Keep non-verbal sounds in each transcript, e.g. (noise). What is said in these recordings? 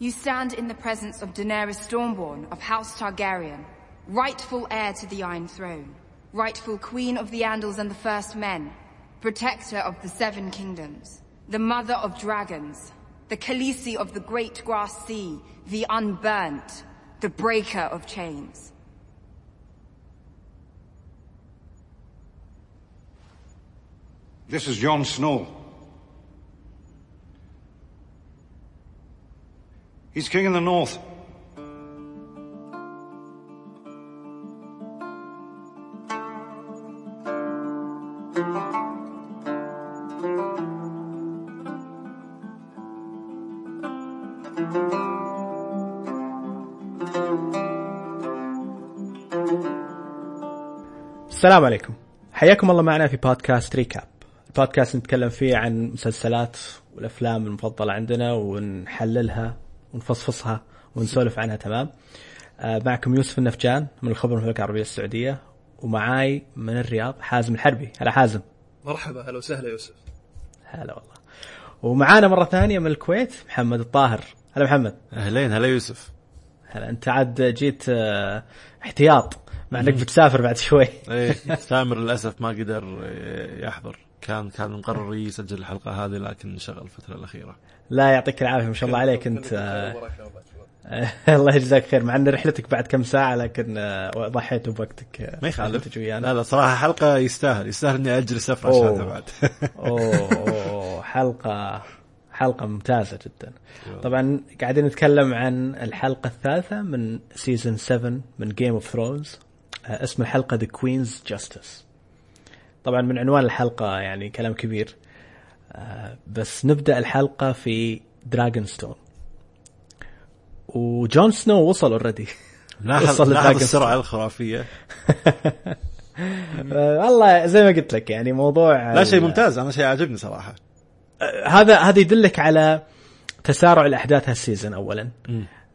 You stand in the presence of Daenerys Stormborn of House Targaryen, rightful heir to the Iron Throne, rightful queen of the Andals and the First Men, protector of the Seven Kingdoms, the mother of dragons, the Khaleesi of the Great Grass Sea, the Unburnt, the breaker of chains. This is Jon Snow. He's king in the north. السلام عليكم. حياكم الله معنا في بودكاست ريكاب. البودكاست نتكلم فيه عن مسلسلات والأفلام المفضلة عندنا ونحللها. ونفصفصها ونسولف عنها تمام؟ آه، معكم يوسف النفجان من الخبر في المملكة العربية السعودية ومعاي من الرياض حازم الحربي. هلا حازم. مرحبا هلا وسهلا يوسف. هلا والله. ومعانا مرة ثانية من الكويت محمد الطاهر. هلا محمد. أهلين هلا يوسف. هلا أنت عاد جيت آه، احتياط مع إنك بتسافر بعد شوي. إيه سامر للأسف ما قدر آه، يحضر. كان كان مقرر يسجل الحلقة هذه لكن انشغل الفترة الأخيرة. لا يعطيك العافية ما شاء الله عليك أنت. (laughs) الله يجزاك خير مع أن رحلتك بعد كم ساعة لكن آه، ضحيت بوقتك آه، ما يخالف. لا لا صراحة حلقة يستاهل يستاهل إني أجل السفره أوه. عشانها بعد. (laughs) أوه أوه، حلقة حلقة ممتازة جدا. طبعا قاعدين نتكلم عن الحلقة الثالثة من season 7 من Game of Thrones اسم الحلقة The Queen's Justice طبعا من عنوان الحلقة يعني كلام كبير. آه، بس نبدأ الحلقة في Dragonstone وجون سنو وصل already (laughs) لاحظ السرعة الخرافية. (laughs) والله زي ما قلت لك يعني موضوع لا شيء ممتاز. أنا شيء عاجبني صراحة. هذا هذا يدلك على تسارع الأحداث هال season اولا.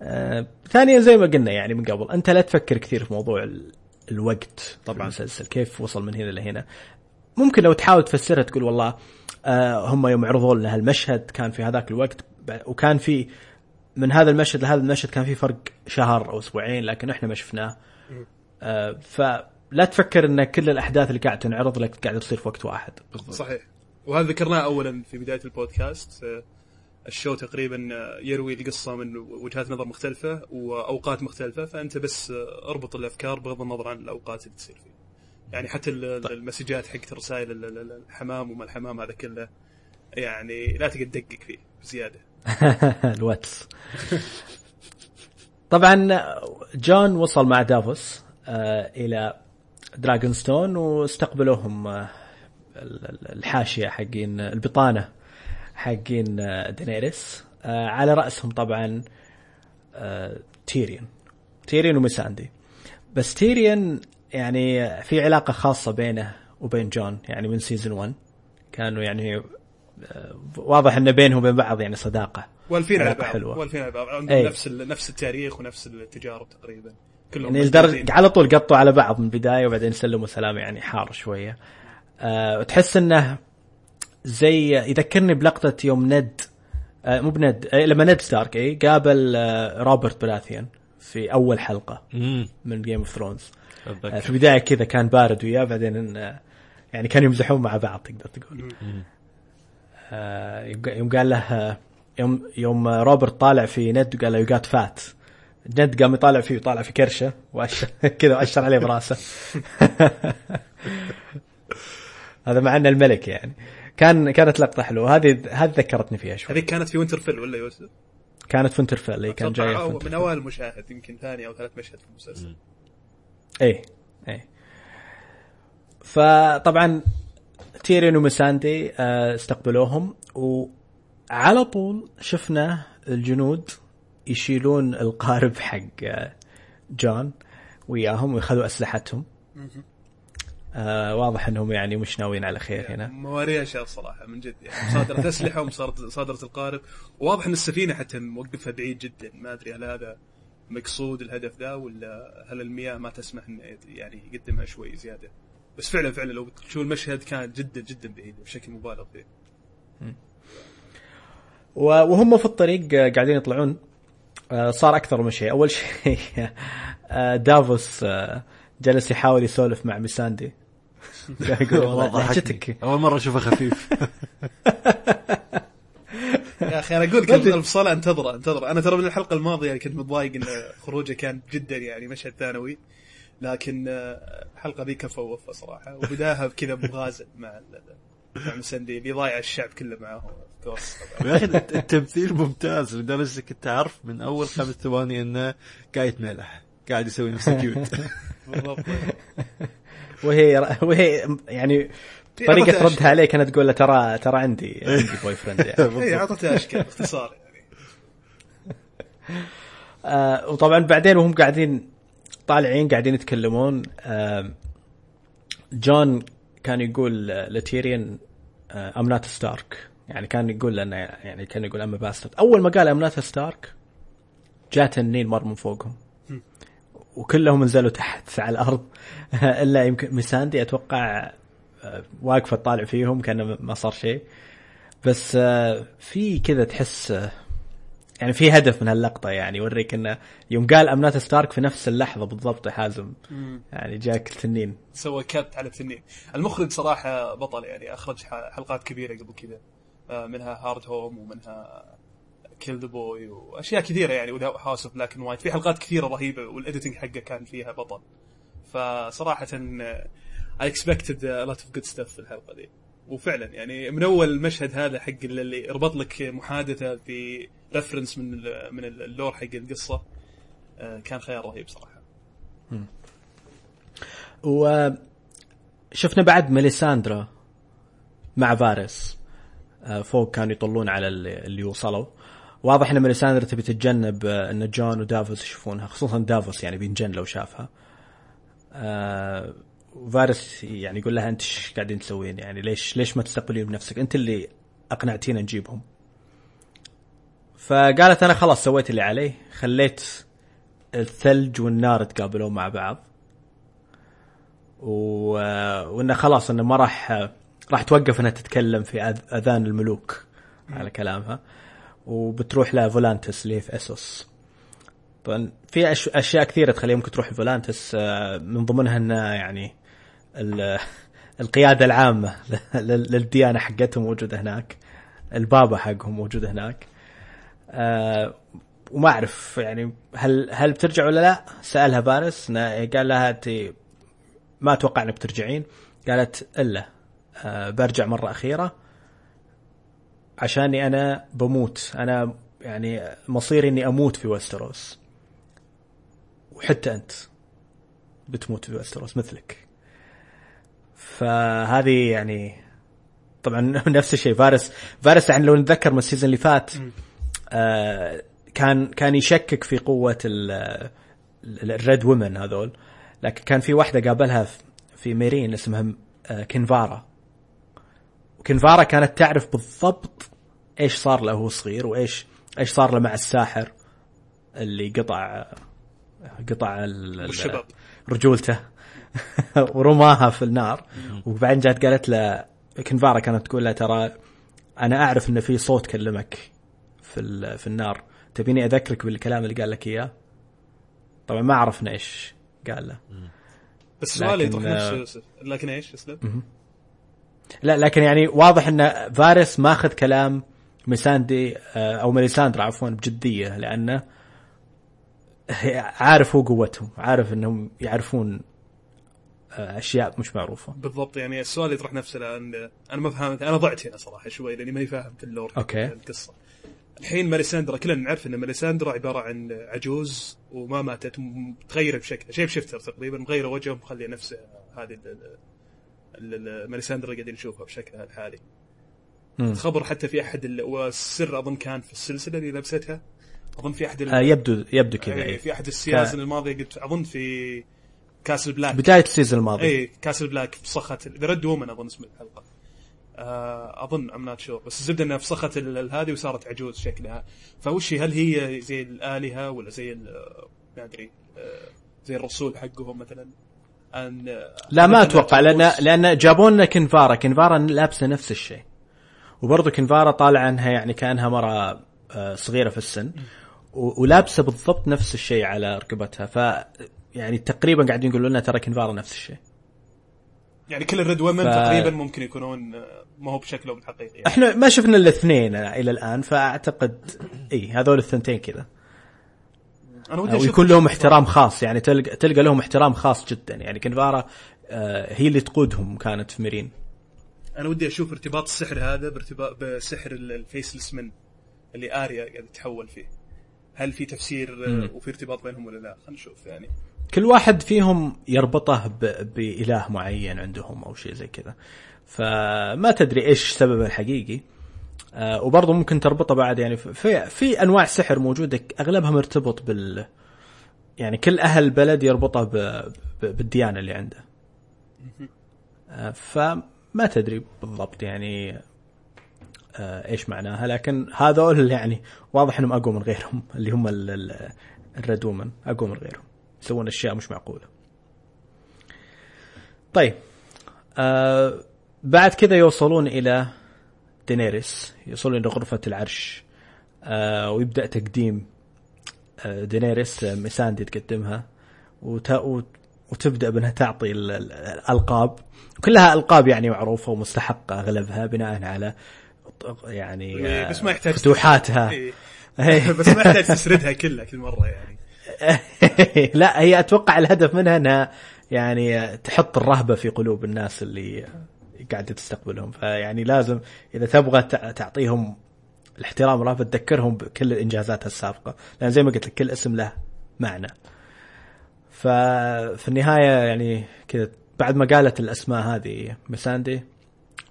آه ثانيا زي ما قلنا يعني من قبل أنت لا تفكر كثير في موضوع ال- الوقت طبعاً. المسلسل كيف وصل من هنا لهنا. ممكن لو تحاول تفسرها تقول والله آه هم يوم عرضوا لنا هالمشهد كان في هذاك الوقت وكان في من هذا المشهد لهذا المشهد كان في فرق شهر أو أسبوعين لكن إحنا ما شفناه. آه فلا تفكر إن كل الأحداث اللي قاعد تنعرض لك قاعدة تصير في وقت واحد. صحيح. وهذا ذكرناه اولا في بداية البودكاست آه، ال show تقريبا يروي القصة من وجهات نظر مختلفة وأوقات مختلفة فأنت بس اربط الأفكار بغض النظر عن الأوقات اللي تصير فيه. يعني حتى ال- ال messages حقت رسائل ال- ال- الحمام وما الحمام هذا كله يعني لا تقعد تدقق فيه بزيادة. (laughs) الواتس. طبعا جون وصل مع دافوس آه، إلى Dragonstone واستقبلوهم آه، ال- ال- الحاشية حقين البطانة حقين آه، دينيريس على رأسهم طبعا تيريون. تيريون وميساندي. بس تيريون يعني في علاقة خاصة بينه وبين جون يعني من season 1 كانوا يعني آه، واضح إن بينهم وبين بعض يعني صداقة. والفين على علاقة بعض حلوة. والفين على بعض. عندهم أي. نفس نفس التاريخ ونفس التجارب تقريبا. كلهم يعني لدرجة على طول قطوا على بعض من البداية وبعدين سلموا سلام يعني حار شوية. أه تحس إنه زي يذكرني بلقطة يوم ند أه مو بند أه لما ند ستارك إي قابل أه روبرت براثيان في أول حلقة امم من Game of Thrones أه في اتذكر البداية كذا كان بارد وياه بعدين آه، يعني كانوا يمزحون مع بعض تقدر تقول. آه، يوم قا- يوم قال له آه، يوم يوم روبرت طالع في ند قال له you got fat ند قام يطالع فيه وطالع في كرشه واشر (laughs) كذا وأشر عليه براسه. (laughs) هذا مع انه الملك يعني. كان كانت لقطة حلوة. هذه هذه ذكرتني فيها شوي. هذيك كانت في وينترفيل ولا يوسف؟ كانت في وينترفيل إي، كان جاي في من. أوائل المشاهد يمكن ثاني أو ثالث مشهد في المسلسل. إيه إيه. فطبعا تيريون ومساندي آه، استقبلوهم وعلى طول شفنا الجنود يشيلون القارب حق آه، جون وياهم ويخذوا أسلحتهم. آه واضح إنهم يعني مش ناويين على خير هنا. مواري اشياء الصراحه من جد يعني. مصادره أسلحة ومصادره القارب. وواضح إن السفينة حتى موقفها بعيد جدا. ما أدري هل هذا مقصود الهدف ذا ولا هل المياه ما تسمح انه يعني يقدمها شوي زيادة؟ بس فعلا فعلا لو تشوف المشهد كانت جدا جدا بعيده بشكل مبالغ فيه. وهم في الطريق قاعدين يطلعون. آه، صار أكثر من شيء. أول (laughs) شيء آه، دافوس آه، جلس يحاول يسولف مع ميساندي. (laughs) أول مرة أشوفه خفيف. (laughs) يا أخي أنا أقول (laughs) لك الفصل انتظره انتظره. أنا ترى من الحلقة الماضية كنت متضايق إن خروجه كان جدا يعني مشهد ثانوي. لكن آه، الحلقة ذي كفى ووفى صراحة. وبداها كذا مغازل مع مع مسندي اللي ضايع الشعب كله معاه كورس طبعا يا أخي التمثيل ممتاز. لدرجة كنت اعرف من أول خمس ثواني إنه قاعد يتملح قاعد يسوي نفسه cute (laughs) بالضبط. وهي وهي يعني طريقة ردها عليه كانت تقول له ترى ترى عندي (laughs) عندي boyfriend يعني. اي اعطته أشكال باختصار يعني. (laughs) آه وطبعا بعدين وهم قاعدين طالعين قاعدين يتكلمون. آه جون كان يقول لتيريون I'm not Stark يعني كان يقول لنا يعني كان يقول I'm bastard أول ما قال I'm not Stark جاء تنين مر من فوقهم. وكلهم نزلوا تحت على الأرض. (laughs) إلا يمكن ميساندي أتوقع واقفه تطالع فيهم كأنه ما صار شيء. بس آه، في كذا تحس آه، يعني في هدف من هاللقطة يعني يوريك إنه يوم قال I'm not Stark في نفس اللحظة بالضبط يا حازم يعني جاك التنين سوى cut على التنين. المخرج صراحة بطل يعني أخرج حلقات كبيرة قبل كذا. آه، منها Hardhome ومنها Kill the Boy وأشياء كثيرة يعني House of Black and White في حلقات كثيرة رهيبة وال editing حقه كان فيها بطل. فصراحة I expected lot of good stuff في الحلقة دي. وفعلا يعني من أول المشهد هذا حق اللي يربط لك محادثة في reference من من ال lore حق القصة آه، كان خيار رهيب صراحة. وشفنا بعد ميليساندرا مع فارس آه، فوق كانوا يطلون على اللي وصلوا. واضح إن ميليساندرا تبي تتجنب آه، إن جون ودافوس يشوفونها خصوصا دافوس يعني بينجن لو شافها. فارس يعني يقول لها أنت إيش قاعدين تسوين يعني ليش ليش ما تستقبلين بنفسك أنت اللي أقنعتينا نجيبهم فقالت أنا خلاص سويت اللي علي خليت الثلج والنار يتقابلون مع بعض و... وإنه خلاص إنه ما راح راح توقف إنها تتكلم في أذان الملوك على كلامها وبتروح لفولانتس اللي هي في إسوس طبعا في. أشياء كثيرة تخليها ممكن تروح لفولانتس آه، من ضمنها انه يعني. القيادة العامة لل- للديانة حقتهم موجودة هناك. البابا حقهم موجود هناك. آه وما أعرف يعني هل هل بترجع ولا لا؟ سألها إنه- قال لها أنت ما أتوقع إنك بترجعين. قالت إلا آه برجع مرة أخيرة عشاني أنا بموت. أنا يعني مصيري إني أموت في وستروس وحتى أنت بتموت في وستروس مثلك. فهذه يعني طبعا (laughs) نفس الشيء. فاريس فاريس يعني لو نتذكر من ال season اللي فات آه كان كان يشكك في قوة ال- ال- ال Red Woman هذول. لكن كان في واحدة قابلها في- ميرين اسمها آه، كنفارا. وكنفارا كانت تعرف بالضبط إيش صار له وهو صغير وإيش إيش صار له مع الساحر اللي قطع قطع. رجولته. (laughs) ورماها في النار. وبعدين جات قالت له كنفارا كانت تقول له ترى أنا أعرف إن في صوت كلمك في في النار. تبيني أذكرك بالكلام اللي قال لك إياه؟ طبعا ما عرفنا إيش قال له. بس سؤالي لكن، يطرح آه، نفسه يوسف. لكن إيش؟ اسلم؟ لا لكن يعني واضح إن فارس ماخذ كلام ميساندي آه، أو ميليساندرا عفوا بجدية لأنه عارف هو قوتهم عارف إنهم يعرفون آه، أشياء مش معروفة بالضبط يعني السؤال يطرح نفسه لأن أنا ما فهمت أنا ضعت هنا صراحة شوي لأني ماني فاهم في ال lore okay. القصة الحين ماليساندرا كلنا نعرف إن ماليساندرا عبارة عن عجوز وما ماتت متغيرة بشكل shapeshifter تقريبا مغيرة وجهه ومخلية نفسه هذه ال- ال- ال- ماليساندرا اللي قاعدين نشوفها بشكلها الحالي. خبر حتى في أحد ال- والسر أظن كان في السلسلة اللي لبستها أظن في أحد ال- آه، يبدو يبدو كذا إيه، إيه. في أحد السيازن الماضية قلت أظن في Castle Black. بداية ال season الماضي. اي Castle Black فسخت The Red Woman أظن اسم الحلقة. آه أظن I'm not sure بس الزبدة إنها فسخت هذه وصارت عجوز شكلها. فوش؟ هل هي زي الآلهة ولا زي ما أدري آه، زي الرسول حقهم مثلا؟ أن لا ما أتوقع لأن. لأن جابوا لنا كنفارا. كنفارا لابسة نفس الشيء. وبرضه كنفارا طالعه إنها يعني كأنها مرة آه، صغيرة في السن. ولابسة بالضبط نفس الشيء على ركبتها. ف يعني تقريبا قاعدين يقولوا لنا ترى كنفارا نفس الشيء. يعني كل الريد وومن ف- تقريبا ممكن يكونون آه، ما هو بشكلهم الحقيقي يعني. إحنا ما شفنا الاثنين إلى الآن فأعتقد اي هذول الثنتين كذا. أنا ودي ويكون لهم احترام خاص يعني تلقى تلقى لهم احترام خاص جدا. يعني كنفارا آه، هي اللي تقودهم كانت في ميرين. أنا ودي أشوف ارتباط السحر هذا بارتباط بسحر ال- الفيسلس من اللي آريا قاعد تتحول فيه. هل في تفسير آه، مم. وفي ارتباط بينهم ولا لا؟ خلينا نشوف يعني. كل واحد فيهم يربطه ب- بإله معين عندهم أو شيء زي كذا. فما تدري إيش سببه الحقيقي. آه وبرضه ممكن تربطه بعد يعني في في أنواع سحر موجودة اغلبها مرتبط بال يعني كل أهل البلد يربطه ب... ب... بالديانة اللي عنده. آه فما تدري بالضبط يعني آه إيش معناها. لكن هذول يعني واضح إنهم أقوى من غيرهم اللي هم ال... ال... الريد وومن أقوى من غيرهم. يسوون أشياء مش معقولة طيب آه بعد كذا يوصلون إلى دينيريس يوصلون إلى غرفة العرش آه ويبدأ تقديم آه دينيريس آه، مساندي تقدمها وت... وت- وتبدأ بأنها تعطي ال- ال- الألقاب كلها ألقاب يعني معروفة ومستحقة اغلبها بناء على يعني آه، بس ما يحتاج فتوحاتها. إيه. بس ما يحتاج تسردها كلها كل مرة يعني (laughs) لا هي أتوقع الهدف منها إنها يعني تحط الرهبة في قلوب الناس اللي قاعدة تستقبلهم. فيعني لازم إذا تبغى تع- تعطيهم الاحترام والرهبة تذكرهم بكل انجازاتها السابقة. لأن زي ما قلت لك كل اسم له معنى. ففي النهاية يعني كذا بعد ما قالت الأسماء هذه مساندي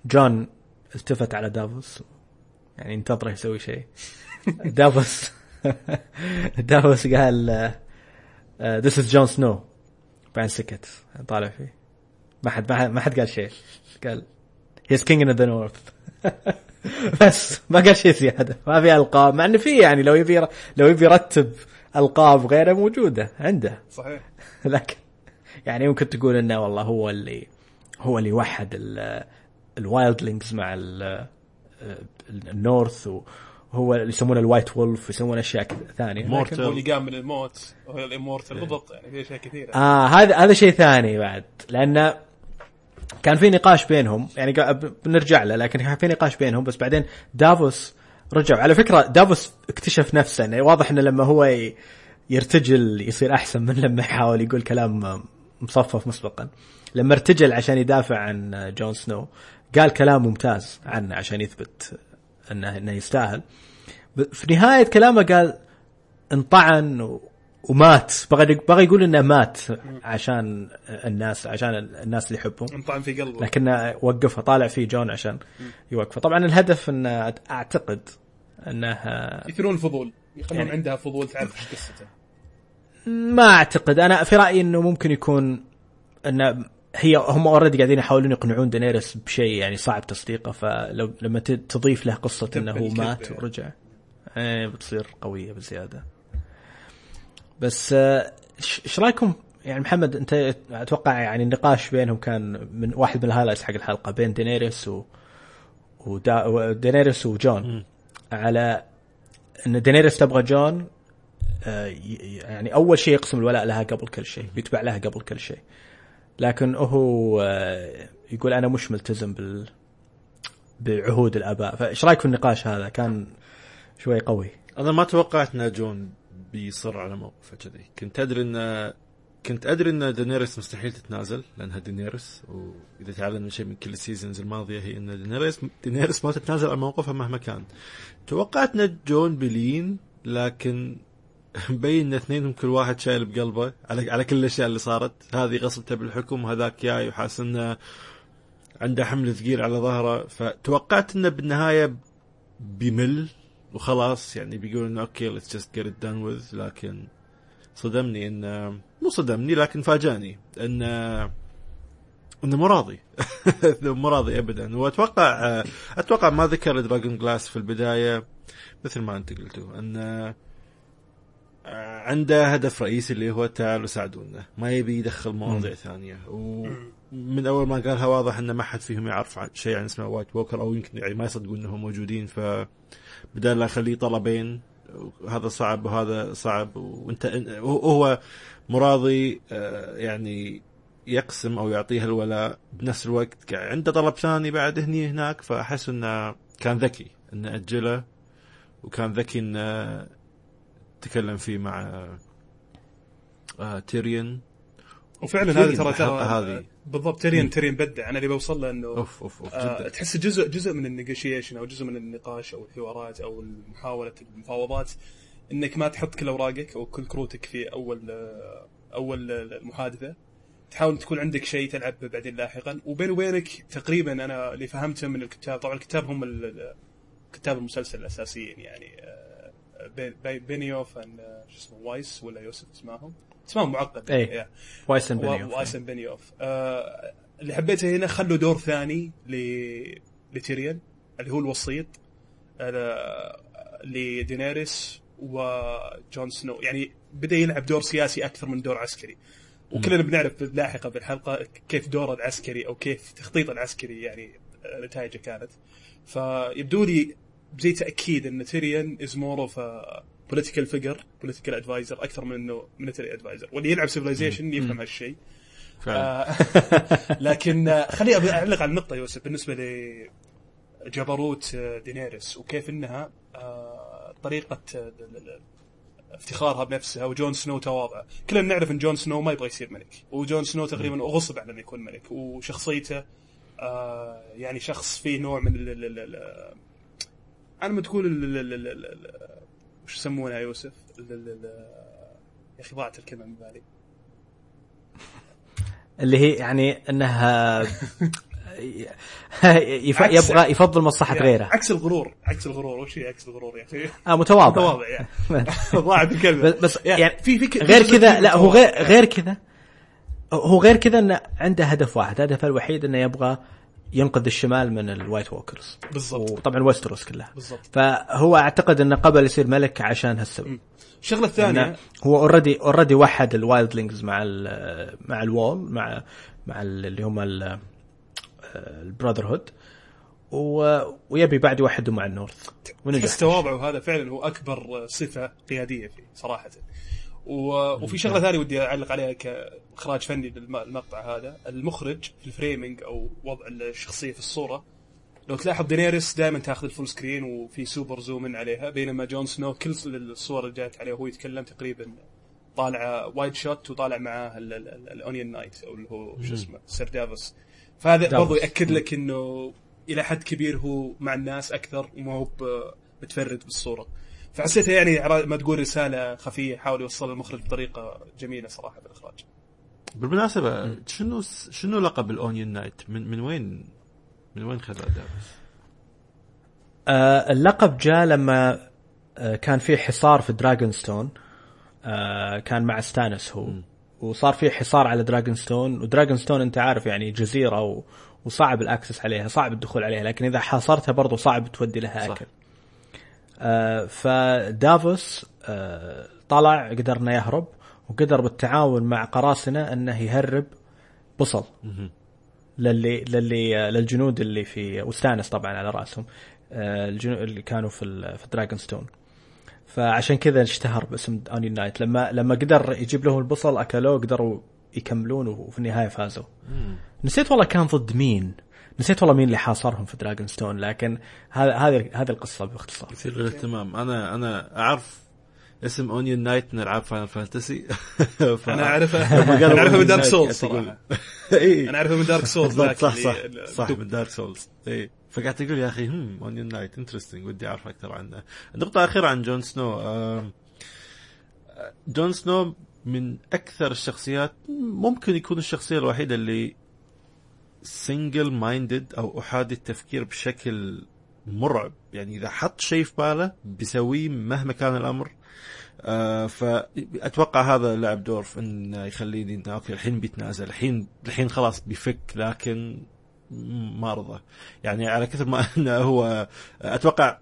جون التفت على دافوس. يعني انتظره يسوي شيء. (laughs) دافوس (laughs) دافوس قال this is Jon Snow بعدين سكت طالع فيه. ما حد ما حد, ما حد قال شيء. قال he's King in the North بس ما قال شيء زيادة. ما في ألقاب. مع انه في يعني لو يبي لو يبي يرتب ألقاب غيره موجودة عنده. صحيح. (laughs) لكن يعني ممكن تقول إنه والله هو اللي هو اللي وحد ال Wildlings مع ال- ال North وهو اللي يسمونه ال White Wolf يسمون أشياء ثانية. immortal. هو اللي قام من الموت وهو ال immortal. بالضبط يعني في أشياء كثيرة. آه هذا هذا شيء ثاني بعد لأن كان في نقاش بينهم يعني بنرجع له لكن كان في نقاش بينهم بس بعدين دافوس رجع. على فكرة دافوس اكتشف نفسه يعني واضح إنه لما هو يرتجل يصير أحسن من لما يحاول يقول كلام مصفف مسبقا. لما ارتجل عشان يدافع عن جون سنو قال كلام ممتاز عنه عشان يثبت انه إنه يستاهل. في نهاية كلامه قال انطعن. ومات. بغى بغى يقول إنه مات عشان الناس عشان الناس اللي يحبهم انطعن في قلبه. لكنه وقفه طالع فيه جون عشان يوقفه. طبعا الهدف انه أعتقد إنه يثيرون الفضول. يخلون يعني- عندها فضول تعرف إيش قصته. ما أعتقد. أنا في رأيي إنه ممكن يكون إنه هي هم already قاعدين يحاولون يقنعون دينيرس بشيء يعني صعب تصديقه فلو لما تضيف له قصة إنه هو مات يعني. ورجع. إيه بتصير قوية بزيادة. بس آه، إيش رأيكم؟ يعني محمد أنت أتوقع يعني النقاش بينهم كان من واحد من ال highlights حق الحلقة بين دينيريس و ودا وجون على إن دينيريس تبغى جون آه، يعني أول شيء يقسم الولاء لها قبل كل شيء يتبع لها قبل كل شيء. لكن هو آه، يقول أنا مش ملتزم بال بعهود الآباء. فإيش رأيك في النقاش هذا؟ كان شوي قوي. أنا ما توقعت ان جون بيصر على موقفه كذي. كنت أدري إن كنت أدري إن دينيريس مستحيل تتنازل لأنها دينيريس. وإذا تعلمنا شيء من كل ال seasons الماضية هي إن دينيريس دينيريس ما تتنازل عن موقفها مهما كان. توقعت إن جون بلين لكن (laughs) مبين إن اثنينهم كل واحد شايل بقلبه على على كل الأشياء اللي صارت. هذه غصبته بالحكم وهذاك جاي وحاس إنه عنده حمل ثقيل على ظهره. فتوقعت إنه بالنهاية بيمل وخلاص. يعني بيقول انه okay just get it done with. لكن صدمني انه مو صدمني لكن فاجأني انه إنه مو راضي. (laughs) مو راضي ابدا. واتوقع أتوقع ما ذكر dragon glass في البداية مثل ما أنت قلتوا انه عنده هدف رئيسي اللي هو تعالوا ساعدونا ما يبي يدخل مواضيع ثانية. ومن أول ما قالها واضح إن ما حد فيهم يعرف عن شيء عن اسمه White Walker أو يمكن يعني ما يصدقون إنهم موجودين. ف بدال لا اخليه طلبين هذا صعب وهذا صعب وأنت هو مو راضي آه، يعني يقسم أو يعطيها الولاء بنفس الوقت. عنده طلب ثاني بعد هني هناك فأحس إنه كان ذكي إنه أجله وكان ذكي إنه تكلم فيه مع آه تيريون وفعلا هذه ترى هذه. بالضبط تيريون تيريون بدع. أنا اللي بوصل له إنه أوف أوف أوف آه تحس جزء جزء من ال negotiation أو جزء من النقاش أو الحوارات أو محاوله المفاوضات إنك ما تحط كل أوراقك أو كل كروتك في أول آه، أول المحادثة. تحاول تكون عندك شيء تلعب به بعدين لاحقا. وبين وبينك تقريبا أنا اللي فهمته من الكتاب طبعا الكتاب هم كتاب المسلسل الاساسيين يعني آه، بينيوف آه، شو اسمه وايس ولا يوسف؟ اسمهم اسمهم معقد. إيه. يعني. وايسن و- بنيوف وايسن بنيوف آه اللي حبيته هنا خلوا دور ثاني ل لتيريان اللي هو الوسيط آه لدينيريس وجون سنو. يعني بدأ يلعب دور سياسي أكثر من دور عسكري. وكلنا بنعرف لاحقا بالحلقة كيف دوره العسكري أو كيف تخطيط العسكري يعني نتائجه كانت. فيبدو لي زي تأكيد إن تيريان is more of political figure political advisor أكثر من إنه military advisor واللي يلعب Civilization يفهم هالشيء. آه، (laughs) لكن آه، خليني أعلق على النقطة يوسف بالنسبة لجبروت آه، دينيريس وكيف إنها آه، طريقة افتخارها بنفسها وجون سنو تواضع كلنا نعرف إن جون سنو ما يبغى يصير ملك وجون سنو تقريبا غصب على إنه يكون ملك وشخصيته آه، يعني شخص فيه نوع من أنا ما تقول وش يسمونها يوسف؟ يا أخي ضاعت الكلمة من بالي. اللي هي يعني إنها (laughs) يبغى يفضل مصلحه يعني غيره. عكس الغرور عكس الغرور. وش هي عكس الغرور يا أخي؟ آه متواضع. متواضع يعني (laughs) (laughs) ضاعت الكلمة. بس, يعني, في في غير كذا لا هو. غير غير كذا. هو غير كذا إنه عنده هدف واحد. هدفه الوحيد إنه يبغى ينقذ الشمال من ال White Walkers بالضبط. وطبعا ويستروس كلها. بالضبط. فهو أعتقد إنه قبل يصير ملك عشان هالسبب. الشغلة الثانية هو already already وحد ال Wildlings مع ال مع ال Wall مع مع ال- اللي هم ال Brotherhood ويبي بعد يوحدهم مع ال North. ونجح تحس تواضعه هذا فعلا هو أكبر صفة قيادية فيه صراحة. وفي شغلة ثانية ودي أعلق عليها كإخراج فني للمقطع هذا المخرج في ال framing أو وضع الشخصية في الصورة. لو تلاحظ دينيريس دائما تاخذ ال full screen وفي super zoom عليها بينما جون سنو كل الصور اللي جات عليه وهو يتكلم تقريبا طالع wide shot وطالع معاه ال Onion Knight أو اللي هو شو اسمه سير دافوس. فهذا. برضو يأكد لك إنه إلى حد كبير هو مع الناس أكثر وما هو متفرد بالصورة. فحسيتها يعني ما تقول رسالة خفية حاول يوصلها المخرج بطريقة جميلة صراحة بالإخراج. بالمناسبة شنو شنو لقب ال Onion Knight؟ من من وين من وين خذ دافوس؟ آه اللقب جاء لما آه كان في حصار في دراجون ستون آه كان مع ستانس هو. وصار في حصار على دراجون ستون ودراجون ستون انت عارف يعني جزيرة و وصعب ال access عليها صعب الدخول عليها لكن إذا حاصرتها برضو صعب تودي لها صح. أكل. آه فدافوس آه طلع قدر انه يهرب وقدر بالتعاون مع قراصنة انه يهرب بصل للي للي للجنود اللي في واستانس طبعا على رأسهم آه، الجنود اللي كانوا في في Dragonstone فعشان كذا اشتهر باسم Onion Knight لما لما قدر يجيب لهم البصل أكلوه قدروا يكملون وفي النهاية فازوا. نسيت والله كان ضد مين. نسيت والله مين اللي حاصرهم في دراجون ستون لكن هذا هذه هذه القصة باختصار. يصير الاهتمام أنا أنا أعرف اسم Onion Knight (laughs) (laughs) من العاب Final Fantasy أنا اعرفها أنا اعرفها من Dark Souls صراحة. (laughs) إي. أنا اعرفها من دارك سولز صح صح صح. من Dark Souls إي. فقاعد تقول يا أخي هم Onion Knight interesting ودي أعرف أكثر عنه. النقطة الأخيرة عن جون سنو جون سنو من أكثر الشخصيات ممكن يكون الشخصية الوحيدة اللي single minded أو أحادي التفكير بشكل مرعب. يعني إذا حط شيء في باله بيسويه مهما كان الأمر. آه فأتوقع هذا لعب دور في انه يخليني okay الحين بيتنازل الحين الحين خلاص بيفك لكن ما رضى. يعني على كثر ما (laughs) إنه هو أتوقع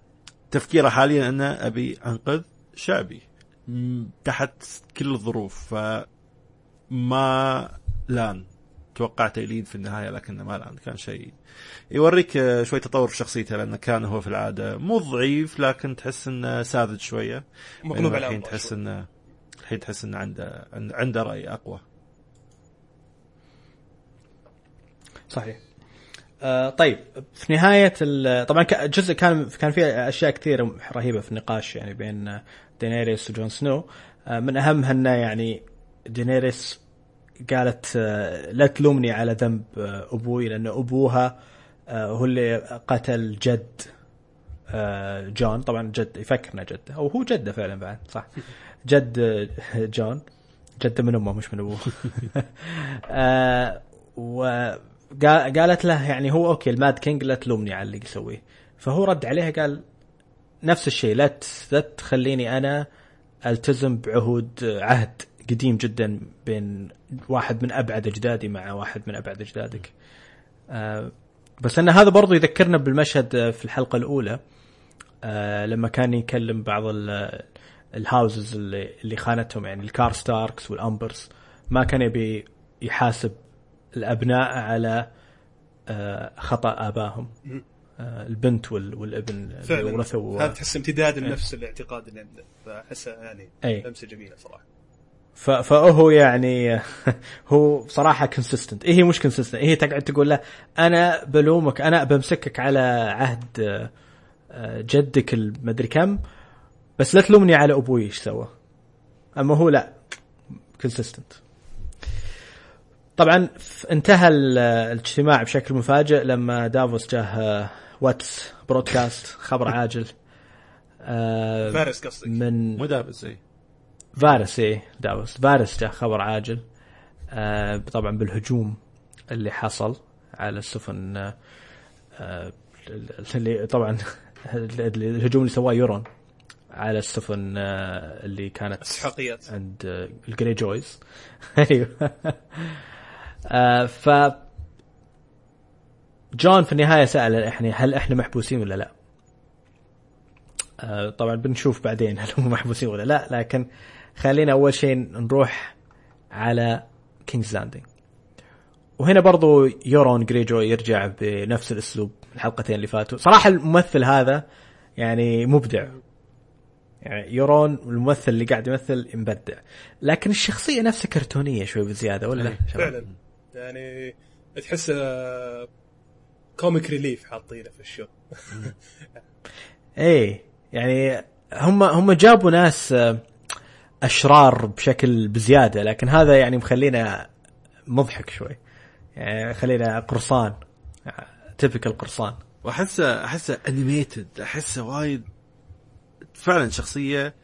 تفكيره حاليا إنه أبي أنقذ شعبي تحت كل الظروف. فما لأن. توقعته يليد في النهاية لكنه ما لاند كان شيء يوريك آه، شوي تطور في شخصيته لأنه كان هو في العادة مو ضعيف لكن تحس إنه ساذج شوية. مقلوب على الحين تحس. إنه الحين تحس إنه عنده عنده رأي أقوى. صحيح. آه طيب في نهاية طبعا ك- جزء كان كان في أشياء كثيره رهيبة في النقاش يعني بين آه، دينيريس وجون سنو. آه من اهمها انه يعني دينيريس قالت آه لا تلومني على ذنب آه أبوي لأن أبوها آه هو اللي قتل جد جون. طبعا جد يفكر انه جده أو هو جده فعلا بعد صح. (laughs) جد جون. جده من أمه مش من أبوه. (laughs) وقالت له يعني هو okay ال Mad King لا تلومني على اللي يسويه. فهو رد عليها قال نفس الشيء لا لا تخليني أنا ألتزم بعهود عهد. قديم جدا بين واحد من أبعد أجدادي مع واحد من أبعد أجدادك. آه بس أن هذا برضو يذكرنا بالمشهد آه، في الحلقة الأولى آه لما كان يكلم بعض ال- ال houses اللي اللي خانتهم يعني الكار ستاركس والأمبرز. ما كان يبي يحاسب الأبناء على آه، خطأ ابائهم. آه، البنت وال- والابن اللي فعلا. ورثوا هذا تحس امتداد لنفس الاعتقاد اللي عنده فاحسها يعني أي. لمسة جميلة صراحة. فهو يعني (laughs) هو بصراحة consistent إيه هي مش consistent هي تقعد تقول له أنا بلومك أنا بمسكك على عهد آه، آه، جدك المدري كم بس لا تلومني على أبوي إيش سوى. أما هو لا consistent طبعا انتهى ال- الاجتماع بشكل مفاجئ لما دافوس جاه what's broadcast خبر (laughs) عاجل. آه، فارس قصدك. من مو دافوس إي. فارس إيه دافوس فارس جاء خبر عاجل آه طبعا بالهجوم اللي حصل على السفن آه آه، اللي طبعا الهجوم اللي سواه يورون على السفن آه اللي كانت اسحاقيات عند آه، الجري جويز. (laughs) أيوه. آه ف جون في النهاية سأل إحنا هل إحنا محبوسين ولا لا؟ آه طبعا بنشوف بعدين هل هم محبوسين ولا لا لكن خلينا أول شيء نروح على King's Landing وهنا برضو يورون يوروجريجوي يرجع بنفس الأسلوب الحلقتين اللي فاتوا. صراحة الممثل هذا يعني مبدع. يعني يورون الممثل اللي قاعد يمثل مبدع. لكن الشخصية نفسها كرتونية شوي بزيادة ولا؟ فعلا. يعني تحس comic relief حاطينه في ال show. (laughs) إيه. يعني هم هم جابوا ناس أشرار بشكل بزيادة لكن هذا يعني مخلينا مضحك شوي. يعني خلينا قرصان تبكل قرصان. وأحسه أحسه انيميتد أحسه وايد فعلا شخصية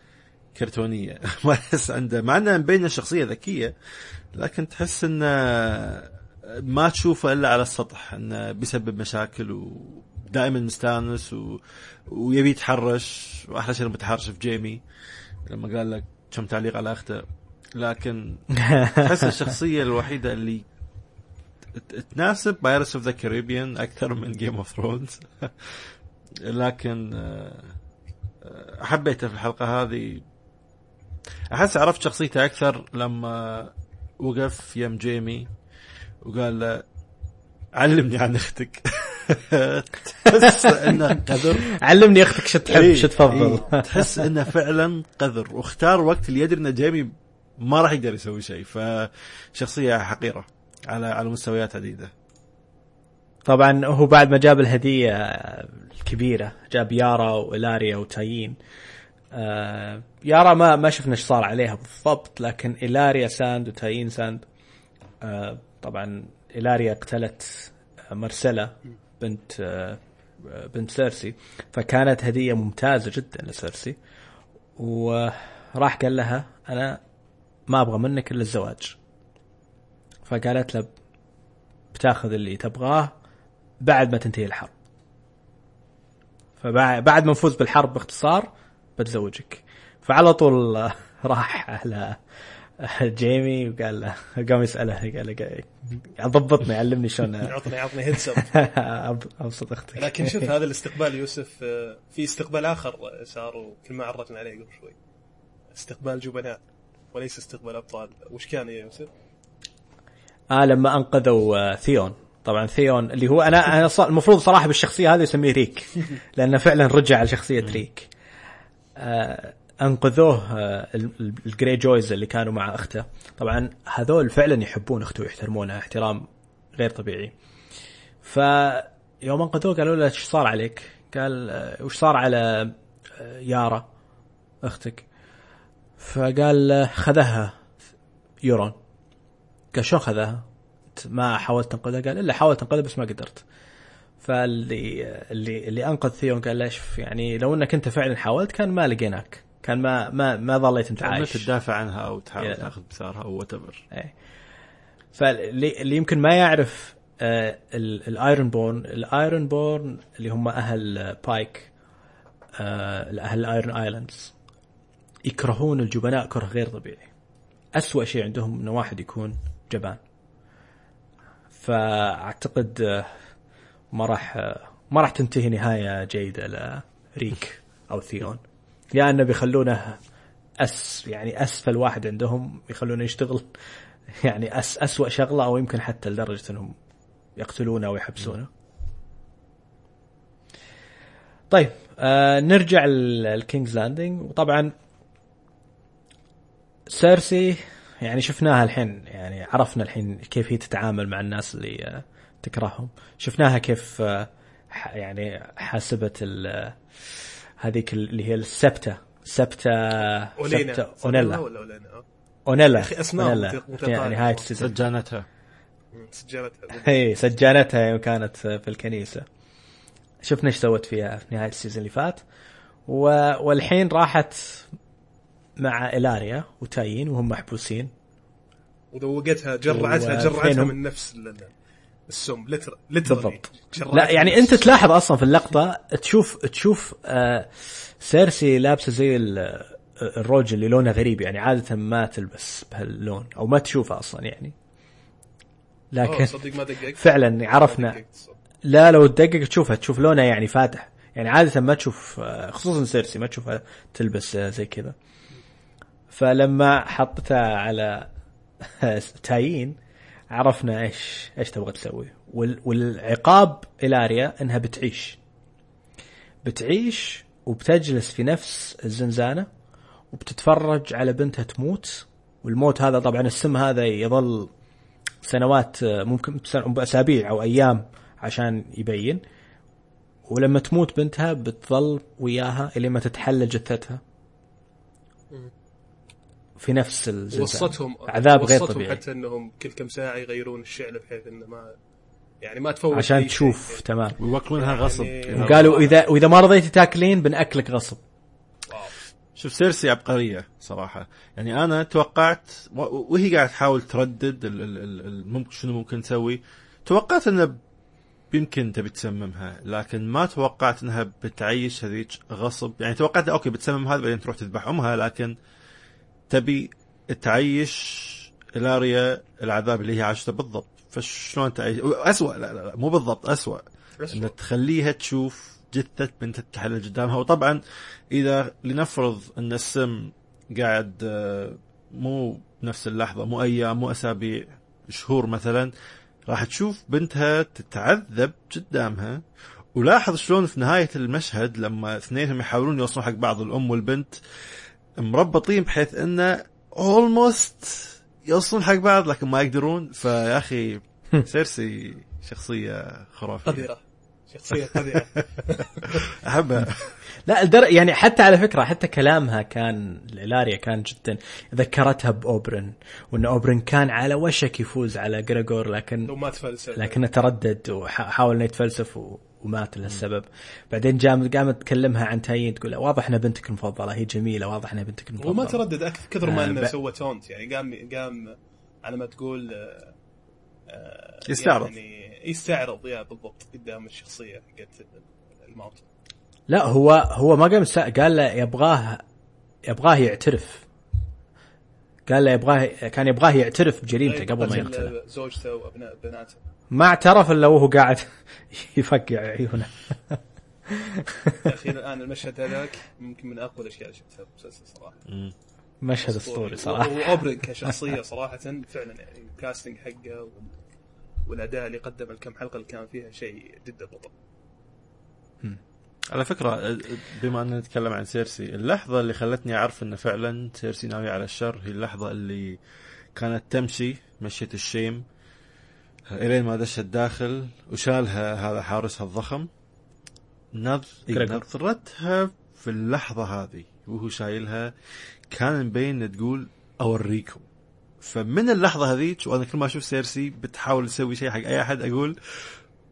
كرتونية. (laughs) ما أحس عنده مع انه مبين شخصية ذكية لكن تحس إنه ما تشوفه إلا على السطح إنه بيسبب مشاكل ودائما مستانس و... ويبي يتحرش وأحلى شيء لما تحرش في جيمي. لما قال لك كم تعليق على اخته لكن (laughs) تحس الشخصية الوحيدة اللي تناسب Pirates of the Caribbean أكثر من Game of Thrones لكن آه، آه، حبيته في الحلقة هذه. أحس عرفت شخصيته أكثر لما وقف يم جيمي وقال له علمني عن أختك. (laughs) (laughs) تحس إنه قذر. علمني أختك شو تحب إيه، شو تفضل. إيه، تحس إنه فعلا قذر. واختار وقت اللي يدري إن جيمي ما راح يقدر يسوي شيء. فشخصية حقيرة على على مستويات عديدة. طبعا هو بعد ما جاب الهدية الكبيرة جاب يارا والاريا وتايين. آه يارا ما ما شفنا إيش صار عليها بالضبط لكن إلاريا ساند وتايين ساند. آه طبعا إلاريا قتلت مارسيلا. بنت بنت سيرسي. فكانت هدية ممتازة جدا لسيرسي. وراح قال لها أنا ما أبغى منك إلا الزواج. فقالت له بتاخذ اللي تبغاه بعد ما تنتهي الحرب. فبعد بعد ما نفوز بالحرب باختصار بتزوجك. فعلى طول راح على (laughs) جيمي وقال له قام يسأله قال له ضبطني علمني شلون. (laughs) يعطني heads (laughs) up أبسط أختك. لكن شوف هذا الاستقبال يوسف آه، في استقبال آخر صار وكل ما عرفنا عليه قبل شوي. استقبال جبناء وليس استقبال أبطال. وش كان يا يوسف؟ آه لما أنقذوا آه، ثيون. طبعا ثيون اللي هو أنا أنا المفروض صراحة بالشخصية هذه يسميه ريك لأنه فعلا رجع لشخصيه ريك. آه انقذوه آه ال- ال- الجري جويز اللي كانوا مع اخته طبعا هذول فعلا يحبون اخته ويحترمونها احترام غير طبيعي فيوم انقذوه قالوا له إيش صار عليك؟ قال آه، وش صار على آه، يارا أختك؟ فقال خذها يورون قال شلون خذها؟ ما حاولت تنقذها؟ قال إلا حاولت انقذها بس ما قدرت. فاللي اللي اللي أنقذ ثيون قال "شوف، يعني لو إنك أنت فعلا حاولت كان ما لقيناك، كان ما ما ما ظليت انت عايش. تدافع عنها أو تحاول Yeah. تأخذ بثارها أو whatever فاللي اللي يمكن ما يعرف آه، ال- ال Ironborn ال Ironborn اللي هم أهل بايك آه، أهل ال Iron Islands يكرهون الجبناء كره غير طبيعي. أسوأ شيء عندهم إنه واحد يكون جبان. فأعتقد آه، ما راح آه، ما راح تنتهي نهاية جيدة لريك أو ثيون. يا أنه بيخلونه as يعني أسفل واحد عندهم يخلونه يشتغل يعني as أسوأ شغلة أو يمكن حتى لدرجة أنهم يقتلونه أو يحبسونه. طيب آه نرجع لل King's Landing وطبعا سيرسي يعني شفناها الحين يعني عرفنا الحين كيف هي تتعامل مع الناس اللي آه تكرههم. شفناها كيف آه يعني حاسبة ال- هذيك اللي هي السبتة. سبتة أولينا. سبتة آه. أونيلا. أخي أسماء أونيلا. متقاربة. نهاية ال season. سجانتها مم، سجلتها. هي سجانتها يوم كانت في الكنيسة. شفنا إيش سوت فيها في نهاية ال season اللي فات. و... والحين راحت مع إلاريا وتايين وهم محبوسين. وذوقتها جرعتها و- جرعتها؟ من نفس السم لتر لتر بالضبط. لا يعني أنت تلاحظ أصلا في اللقطة تشوف تشوف آه سيرسي لابسة زي ال- الروج اللي لونه غريب يعني عادة ما تلبس بهاللون أو ما تشوفه أصلا يعني. لكن صدق ما دققت. فعلا عرفنا. لا لو تدقق تشوفها تشوف لونها يعني فاتح. يعني عادة ما تشوف آه، خصوصا سيرسي ما تشوفها تلبس آه، زي كذا. فلما حطتها على (laughs) تايين عرفنا إيش إيش تبغى تسوي. وال والعقاب لالاريا إنها بتعيش. بتعيش وبتجلس في نفس الزنزانة وبتتفرج على بنتها تموت. والموت هذا طبعا السم هذا يظل سنوات آه، ممكن باسابيع أو أيام عشان يبين. ولما تموت بنتها بتظل وياها إلى ما تتحلل جثتها. في نفس الزنزانة وصتهم عذاب غير وصتهم طبيعي. حتى إنهم كل كم ساعة يغيرون الشعله بحيث إنه ما يعني ما تفوت عشان أي شيء. تشوف تمام. ويوكلونها غصب. يعني- كذا. وقالوا اذا واذا ما رضيتي تاكلين بنأكلك غصب. شوف سيرسي عبقرية صراحة. يعني أنا توقعت وهي قاعدة تحاول تردد ال- ال- ال- ال- ممكن شنو ممكن تسوي. توقعت انه يمكن تبي تسممها لكن ما توقعت إنها بتعيش هذيك غصب. يعني توقعت okay بتسمم هذا بعدين تروح تذبح أمها لكن تبي تعيش الاريا العذاب اللي هي عاشته بالضبط. فشلون تعيش؟ اسوء لا لا, لا مو بالضبط اسوء. ان تخليها تشوف جثة بنتها تتحلل قدامها. وطبعا إذا لنفرض إن السم قاعد آه، مو بنفس اللحظة مو أيام مو أسابيع شهور مثلا راح تشوف بنتها تتعذب قدامها. ولاحظ شلون في نهاية المشهد لما اثنينهم يحاولون يوصلون حق بعض الأم والبنت مربطين بحيث انه اولموست يوصلون حق بعض لكن ما يقدرون. فيا أخي سيرسي شخصية خرافية. قذرة. شخصية قذرة. (laughs) أحبها. لا الدر... يعني حتى على فكرة حتى كلامها كان لالاريا كان جدا. ذكرتها بأوبرن وإن أوبرن كان على وشك يفوز على جريجور لكن لو ما تفلسف. لكنه تردد وحاول إنه يتفلسف و... ومات لهالسبب بعدين جام قامت تكلمها عن تايين تقول واضح إنها بنتك المفضلة هي جميلة واضح إنها بنتك المفضلة. وما تردد أكثر كثر ما آه، إنه ب- سوى taunt يعني قام قام على ما تقول آه، آه، يستعرض. يعني يستعرض يا بالضبط قدام الشخصية حقت الموت. لا هو هو ما قام قال له يبغاه يبغاه يعترف. قال له يبغاه كان يبغاه يعترف بجريمته قبل ما قتل يقتله. زوجته وابناء بناته. ما اعترف إلا وهو قاعد (laughs) يفقع عيونه. يا أخي الآن المشهد هذاك ممكن من أقوى الأشياء اللي شفتها في المسلسل صراحة. مشهد أسطوري. صراحة. واوبرن (laughs) كشخصية صراحة فعلا يعني ال casting حقه وال- والأداء اللي قدم الكم حلقة اللي كان فيها شيء جدا بطل على فكرة بما أننا نتكلم عن سيرسي اللحظة اللي خلتني أعرف أن فعلا سيرسي ناوية على الشر هي اللحظة اللي كانت تمشي مشية ال shame إلين ما دشت داخل وشالها هذا حارسها الضخم. نظ-. نظرتها في اللحظة هذه. وهو شايلها. كان مبين تقول أوريكم. فمن اللحظة هذيك وأنا كل ما أشوف سيرسي بتحاول تسوي شيء حق أي أحد أقول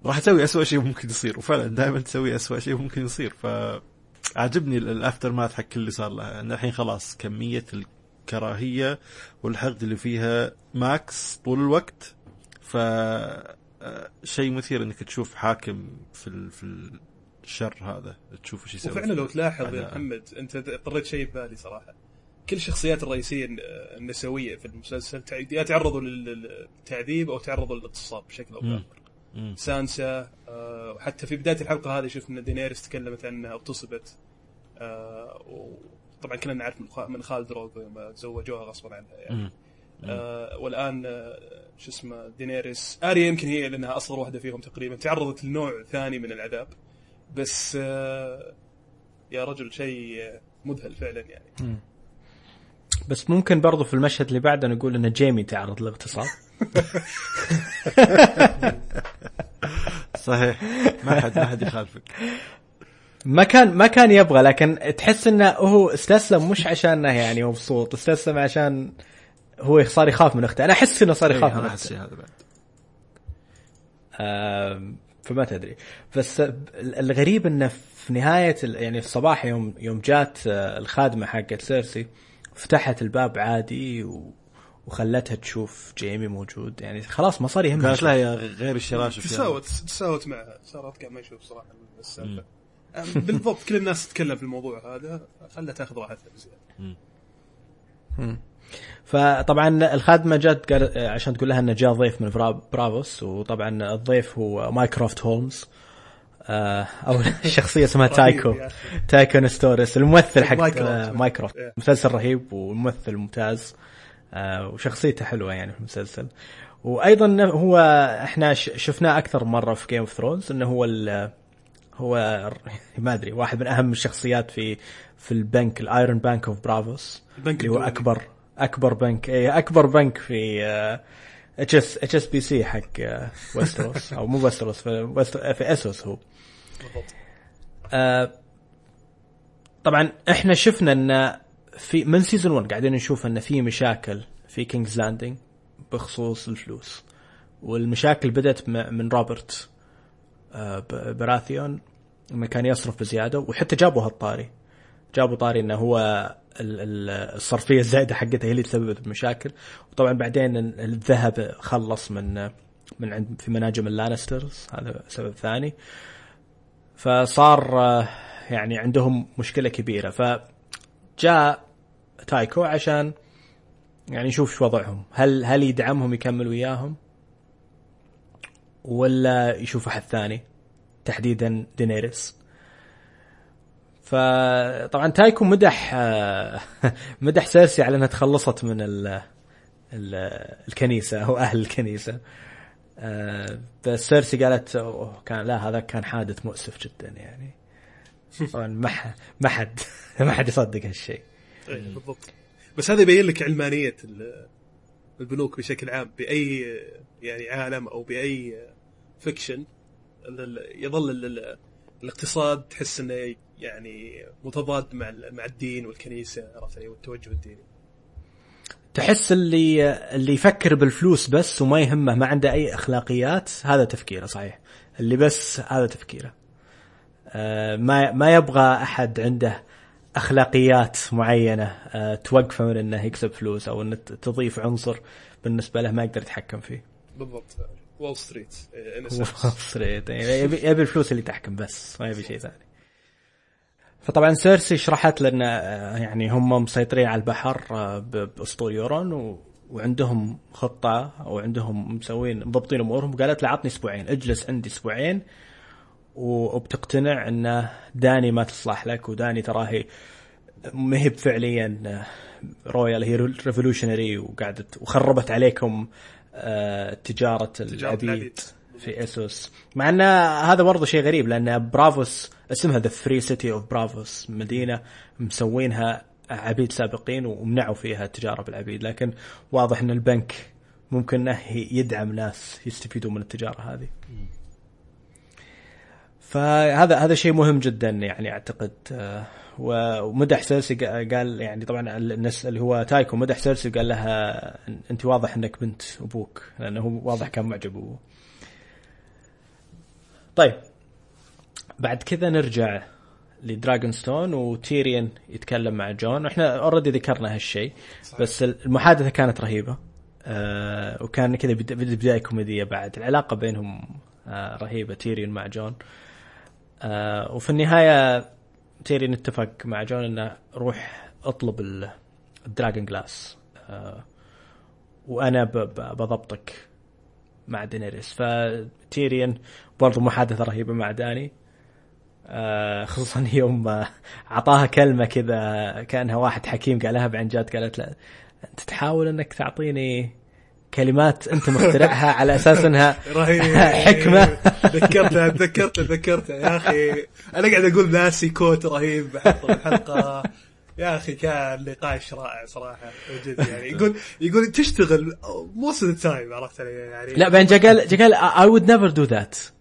راح تسوي أسوأ شيء ممكن يصير. وفعلا دائما تسوي أسوأ شيء ممكن يصير. فعجبني ال aftermath حق كل اللي صار لها. إن الحين خلاص كمية الكراهية والحقد اللي فيها max طول الوقت. ف آه، شيء مثير إنك تشوف حاكم في. في الشر هذا تشوف إيش يسوي وفعلا لو تلاحظ يا محمد أنت اضطريت شيء ببالي صراحة كل الشخصيات الرئيسية الن- النسوية في المسلسل يا تعرضوا لل- للتعذيب أو تعرضوا للاغتصاب بشكل أو. بآخر. سانسا آه، وحتى في بداية الحلقة هذه شفنا دينيرس تكلمت عنها اغتصبت آه، وطبعا كلنا نعرف من خا- من خال لما تزوجوها غصبا عنها يعني. آه، والآن آه، شو اسمه دينيريس. آريا يمكن هي لأنها أصغر واحدة فيهم تقريبا. تعرضت لنوع ثاني من العذاب. بس آه، يا رجل شيء مذهل فعلا يعني. بس ممكن برضو في المشهد اللي بعده نقول إن جيمي تعرض للاغتصاب. صحيح. ما حد ما حد يخالفك. ما كان ما كان يبغى لكن تحس إنه هو استسلم مش عشانه يعني مبسوط استسلم عشان هو صار يخاف من أخته. أنا أحس إنه صار إيه، يخاف من أنا أخته. هذا بعد. فما تدري. بس الغريب إنه في نهاية ال- يعني في الصباح يوم يوم جات آه، الخادمة حقت سيرسي فتحت الباب عادي و وخلتها تشوف جيمي موجود. يعني خلاص ما صار يهمها قالت لها يا غير الشراشف تساوت تساوت معها صارت كان ما يشوف صراحة السالفة. بالضبط كل الناس تتكلم في الموضوع هذا خلها تاخذ راحتها بزيادة. فطبعا الخادمة جت قال عشان تقول لها انه جاء ضيف من برا- برافوس وطبعا الضيف هو مايكروفت هولمز أو الشخصيه اسمها تايكو. تايكو نستورس الممثل حق مايكروفت. آه،. مسلسل رهيب وممثل ممتاز آه، وشخصيته حلوة يعني في المسلسل وأيضا هو إحنا شفناه أكثر مرة في جيم اوف ثرونز إنه هو هو (laughs) ما أدري واحد من أهم الشخصيات في في البنك ال Iron Bank of Braavos اللي هو. أكبر أكبر بنك اي أكبر بنك في اتش اس اتش اس بي سي حق آه، ويستروس أو مو ويستروس في, في اسوس هو. آه، طبعا إحنا شفنا إن في من season 1 قاعدين نشوف إن في مشاكل في كينجز لاندنج بخصوص الفلوس. والمشاكل بدأت من روبرت آه، براثيون لما كان يصرف بزيادة وحتى جابوا هالطاري. جابوا طاري إنه هو الصرفية الزايدة حقته هي اللي تسببت المشاكل وطبعا بعدين ال- الذهب خلص من من عند في مناجم اللانسترز هذا سبب ثاني. فصار يعني عندهم مشكلة كبيرة. فجاء تايكو عشان يعني يشوف شو وضعهم. هل هل يدعمهم يكمل وياهم؟ ولا يشوف أحد ثاني؟ تحديدا دينيريس. فطبعا تايكو مدح آه، (laughs) مدح سيرسي على إنها تخلصت من ال ال الكنيسة أو أهل الكنيسة. آه، بس سيرسي قالت أوه كان لا هذا كان حادث مؤسف جدا يعني. طبعا ما ما حد (laughs) ما حد يصدق هالشيء. اي بالضبط. بس هذا يبين لك علمانية ال- البنوك بشكل عام. بأي يعني عالم أو بأي fiction يظل ال- ال- الاقتصاد تحس إنه يعني متضاد مع مع الدين والكنيسة عرفت علي؟ والتوجه الديني. تحس اللي اللي يفكر بالفلوس بس وما يهمه ما عنده أي أخلاقيات هذا تفكيره صحيح. اللي بس هذا تفكيره. آه، ما ما يبغى أحد عنده أخلاقيات معينة آه، توقفه من إنه يكسب فلوس أو إنه تضيف عنصر بالنسبة له ما يقدر يتحكم فيه. بالضبط. وول ستريت sense. ستريت يعني يبي الفلوس اللي تحكم بس ما يبي شيء ثاني. فطبعا سيرسي شرحت لنا آه، يعني هم مسيطرين على البحر آه، باسطول يورون و... وعندهم خطة أو عندهم مسوين مضبطين أمورهم وقالت له عطني أسبوعين اجلس عندي أسبوعين وبتقتنع إن داني ما تصلح لك وداني تراه هي ما هي فعليا royal هي revolutionary وقعدت وخربت عليكم آه، تجارة العبيد. في اسوس مع إن هذا برضه شيء غريب لأن برافوس اسمها the free city of برافوس مدينة مسوينها عبيد سابقين ومنعوا فيها التجارة بالعبيد. لكن واضح إن البنك ممكن أنه يدعم ناس يستفيدوا من التجارة هذه. فهذا هذا شيء مهم جدا يعني أعتقد. ومدح سيرسي قا- قال يعني طبعا اللي هو تايكو مدح سيرسي وقال لها أنت واضح إنك بنت أبوك لأنه واضح كان معجب بابوه. طيب. بعد كذا نرجع لدراجون ستون وتيريون يتكلم مع جون. وإحنا already ذكرنا هالشيء بس المحادثة كانت رهيبة. آه وكان كذا بد- بد- بداية كوميدية بعد. العلاقة بينهم آه رهيبة تيريون مع جون. آه وفي النهاية تيريون اتفق مع جون إنه روح اطلب ال- ال dragon glass. آه وأنا بضبطك. مع دينيريس. فتيريون برضو محادثة رهيبة مع داني. آه خصوصا يوم أعطاها كلمة كذا كأنها واحد حكيم قالها عن جد قالت له أنت تحاول إنك تعطيني كلمات أنت مخترعها (laughs) على أساس إنها رهيب. (laughs) حكمة. ذكرتها تذكرتها تذكرتها يا أخي أنا قاعد أقول ناسي quote رهيب بحطه بالحلقة يا أخي كان نقاش رائع صراحة جد (laughs) يعني. يقول يقول تشتغل most of the time عرفت علي؟ يعني لا بعدين جا قال جا قال I would never do that.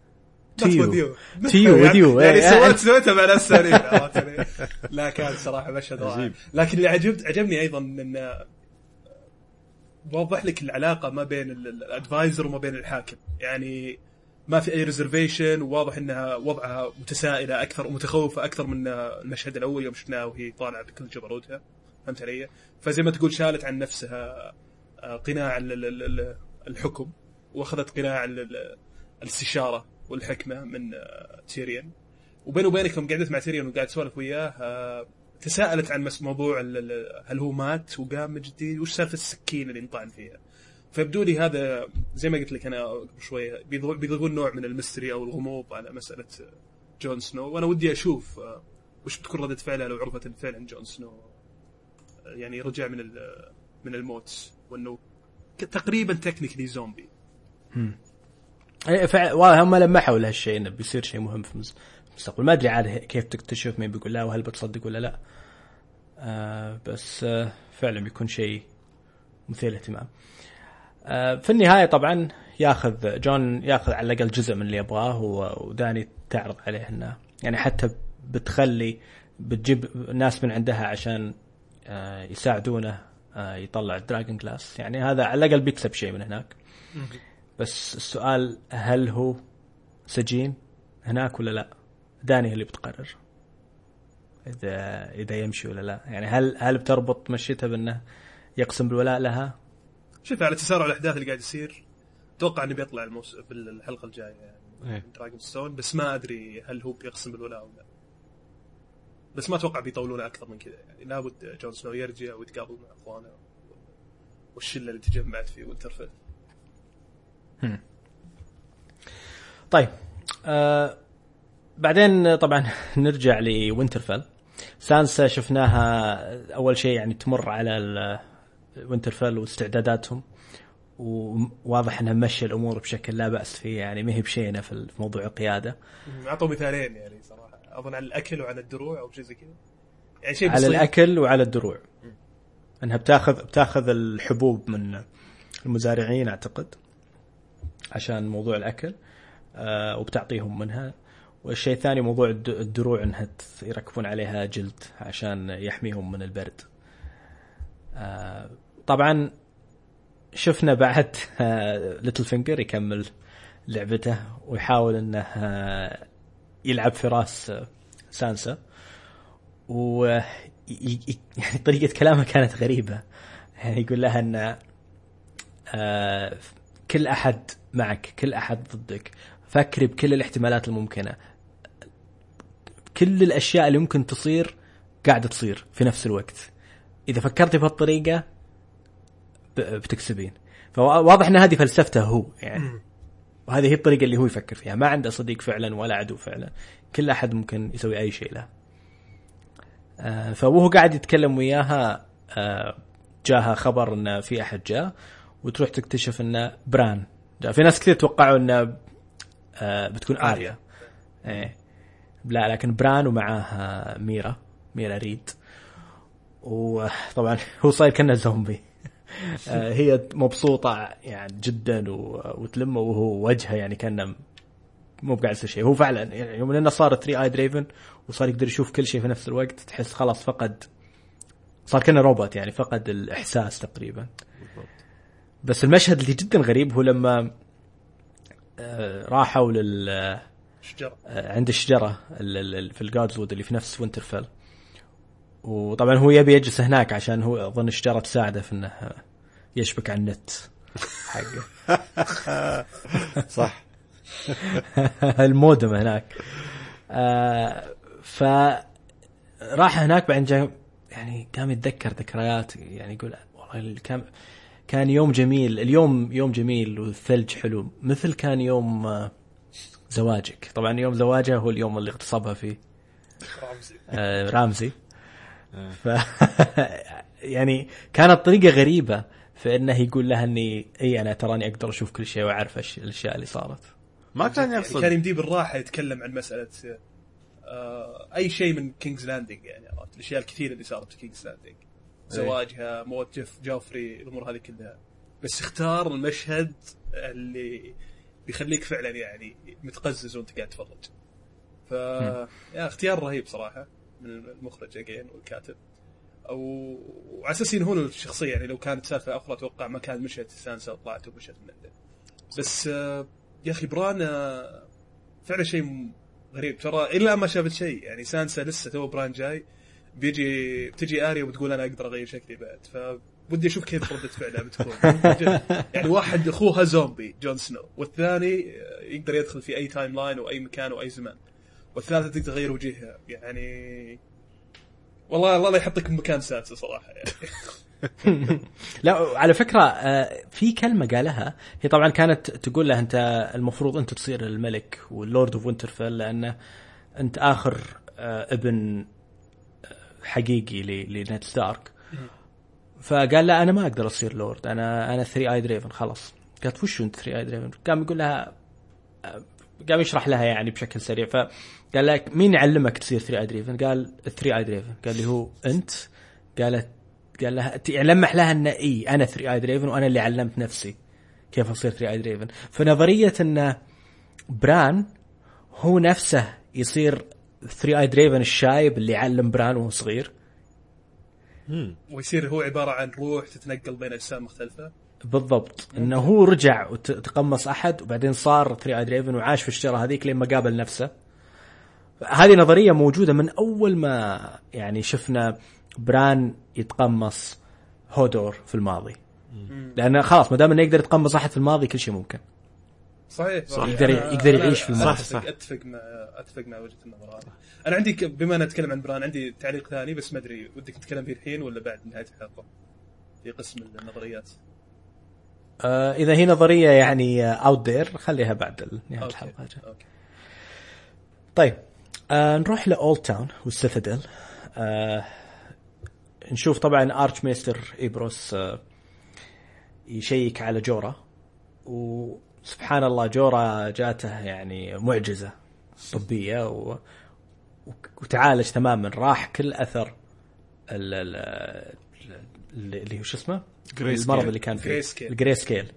To Not with you. You. to you with you. (laughs) يعني سويت سويتها مع ناس ثانيين عرفت علي؟ لا كان صراحة مشهد رائع. عجيب. لكن اللي عجبت عجبني أيضا انه وضح لك العلاقة ما بين ال adviser وما بين الحاكم. يعني ما في أي reservation وواضح إنها وضعها متسائلة أكثر ومتخوفة أكثر من المشهد الأول يوم شفناها وهي طالعة بكل جبروتها فهمت علي؟ فزي ما تقول شالت عن نفسها آه، قناع ال- ال- ال- الحكم وأخذت قناع ال- ال- الاستشارة والحكمة من آه، تيريون وبيني وبينك يوم قعدت مع تيريون وقاعد أسولف وياه آه، تساءلت عن موضوع هل هو مات وقام من جديد وش سالفة السكين اللي انطعن فيها؟ فيبدو لي هذا زي ما قلت لك أنا قبل شوية بيض- بيضيفون نوع من ال mystery أو الغموض على مسألة جون سنو. وأنا ودي أشوف آه، وش بتكون ردة فعلها لو عرفت إن فعلا جون سنو. آه، يعني رجع من من الموت وأنه تقريبا technically zombie إيه، والله هم لمحوا لهالشيء إنه بيصير شيء مهم في المستقبل. ما أدري عاد كيف تكتشف مين بيقول لا وهل بتصدق ولا لا. آه بس آه فعلا بيكون شيء مثير للاهتمام. آه في النهاية طبعا ياخذ جون ياخذ على الأقل جزء من اللي يبغاه وداني تعرض عليه إنه يعني حتى بتخلي بتجيب ناس من عندها عشان آه يساعدونه آه يطلع ال dragon glass يعني هذا على الأقل بيكسب شيء من هناك بس السؤال هل هو سجين هناك ولا لا؟ داني اللي بتقرر اذا إذا يمشي ولا لا، يعني هل هل بتربط مشيتها بأنه يقسم بالولاء لها؟ شوف على تسارع الأحداث اللي قاعد يصير. أتوقع إنه بيطلع ال most... بالحلقة الجاية يعني إيه. دراجون ستون بس ما أدري هل هو بيقسم بالولاء ولا لا. بس ما أتوقع بيطولونه أكثر من كذا يعني. لابد جون سنو يرجع ويتقابل مع أخوانه والشلة اللي تجمعت في وينترفيل طيب آه بعدين طبعا (laughs) نرجع لوينترفيل سانسا شفناها أول شيء يعني تمر على وينترفيل واستعداداتهم. وواضح إنها ماشيه الأمور بشكل لا بأس فيه يعني ما هي بشينه في موضوع القيادة. أعطوا مثالين يعني صراحة. أظن على الأكل وعلى الدروع أو شيء زي كذا. يعني شيء على الأكل وعلى الدروع. إنها بتاخذ بتاخذ الحبوب من المزارعين أعتقد عشان موضوع الأكل آه وبتعطيهم منها. والشيء الثاني موضوع الد- الدروع إنها يركبون عليها جلد عشان يحميهم من البرد. طبعا شفنا بعد ليتل فينجر يكمل لعبته ويحاول إنه آه، يلعب في راس آه، سانسا. و يعني (laughs) طريقة كلامه كانت غريبة. يعني يقول لها إن آه، كل أحد معك كل أحد ضدك فكري بكل الاحتمالات الممكنة. كل الأشياء اللي ممكن تصير قاعدة تصير في نفس الوقت. إذا فكرتي بهالطريقة ب- بتكسبين. فواضح إن هذه فلسفته هو يعني. وهذه هي الطريقة اللي هو يفكر فيها. ما عنده صديق فعلا ولا عدو فعلا. كل أحد ممكن يسوي أي شيء له. آه، فوهو قاعد يتكلم وياها آه، جاها خبر إن في أحد جاء وتروح تكتشف انه بران جاء. في ناس كثير توقعوا انه آه، بتكون آريا. إيه. لا لكن بران ومعاه ميرا ميرا ريد. وطبعا هو صاير كأنه زومبي. آه، هي مبسوطة يعني جدا وتلمه وهو وجهه يعني كأنه مو قاعد يصير شيء. هو فعلا يعني يوم انه صار 3 eyed raven وصار يقدر يشوف كل شيء في نفس الوقت تحس خلاص فقد صار كأنه روبوت يعني فقد الإحساس تقريبا. بس المشهد اللي جدا غريب هو لما آه، راحوا لل آه، عند الشجرة ال- ال- ال- في ال Godswood اللي في نفس وينترفيل وطبعا هو يبي يجلس هناك عشان هو أظن الشجره تساعده في إنه يشبك على النت حقه. (laughs) صح. (laughs) المودم هناك. آه ف راح هناك بعدين جاء يعني قام يتذكر ذكريات يعني يقول والله كان كان يوم جميل اليوم يوم جميل والثلج حلو مثل كان يوم آه، زواجك. طبعا يوم زواجها هو اليوم اللي اغتصبها فيه. رامزي. آه، رامزي ف (laughs) يعني كانت طريقة غريبة في إنه يقول لها اني إي أنا تراني أقدر أشوف كل شيء وأعرف الش- الأشياء اللي صارت. ما كان يعني كان يقصد يمديه بالراحة يتكلم عن مسألة آه أي شيء من King's Landing يعني عرفت؟ الأشياء الكثيرة اللي صارت في King's Landing زواجها موت جيف جوفري الأمور هذه كلها. بس اختار المشهد اللي بيخليك فعلا يعني متقزز وأنت قاعد تتفرج ف يا اختيار رهيب صراحة. من المخرج again والكاتب. أو وعلى أساس ينهون الشخصية يعني لو كانت سالفة أخرى أتوقع ما كان مشهد سانسا طلعت ومشهد من عنده. بس آه، يا أخي بران فعلا شيء غريب. ترى إلا ما شافت شيء يعني سانسا لسه توه بران جاي بيجي بتجي آريا وتقول أنا أقدر أغير شكلي بعد. فودي أشوف كيف ردة فعلها بتكون. (laughs) يعني واحد أخوها زومبي جون سنو والثاني آه، يقدر يدخل في أي timeline واي مكان واي زمان والثالثه تقدر تغير وجهها يعني والله الله لا يحطك بمكان سانسا صراحة يعني. (laughs) لا على فكرة آه، في كلمة قالها هي طبعا كانت تقول له أنت المفروض أنت تصير الملك وال lord of Winterfell لأن أنت آخر آه، ابن آه، حقيقي ل- لنيد ستارك. فقال لا أنا ما أقدر أصير لورد أنا أنا Three-Eyed Raven خلاص. قالت وش أنت Three-Eyed Raven قام يقول لها قام يشرح لها يعني بشكل سريع. فقال لك مين يعلمك تصير Three-Eyed Raven قال Three-Eyed Raven قال لي هو أنت؟ قالت قال لها يعني لمح لها ان إي أنا Three-Eyed Raven وأنا اللي علمت نفسي كيف أصير Three-Eyed Raven فنظرية إن بران هو نفسه يصير Three-Eyed Raven الشايب اللي علم بران وهو صغير. ويصير هو عبارة عن روح تتنقل بين أجسام مختلفة. بالضبط. إنه هو رجع وتقمص أحد وبعدين صار Three-Eyed Raven وعاش في الشجره هذيك لين ما قابل نفسه. هذه نظرية موجودة من أول ما يعني شفنا بران يتقمص هودور في الماضي. لأنه خلاص ما دام إنه يقدر يتقمص أحد في الماضي كل شيء ممكن. صحيح. صح. يقدر- أنا- يقدر أنا يعيش في الماضي. صح، صح. أتفق مع أتفق مع وجهة النظر هذه. أنا عندي ك- بما ان اتكلم عن بران عندي تعليق ثاني بس ما أدري ودك نتكلم فيه الحين ولا بعد نهاية الحلقة؟ في قسم النظريات. آه إذا هي نظرية يعني out there خليها بعد نهاية أوكي. الحلقة أجل. أوكي طيب آه نروح ل Oldtown وال Citadel آه نشوف طبعا Archmaester ايبروس آه يشيك على جورا وسبحان الله جورا جاته يعني معجزة طبية و... وتعالج تماما راح كل أثر ال... ال... ال- اللي هو شو اسمه؟ المرض. اللي كان فيه. ال greyscale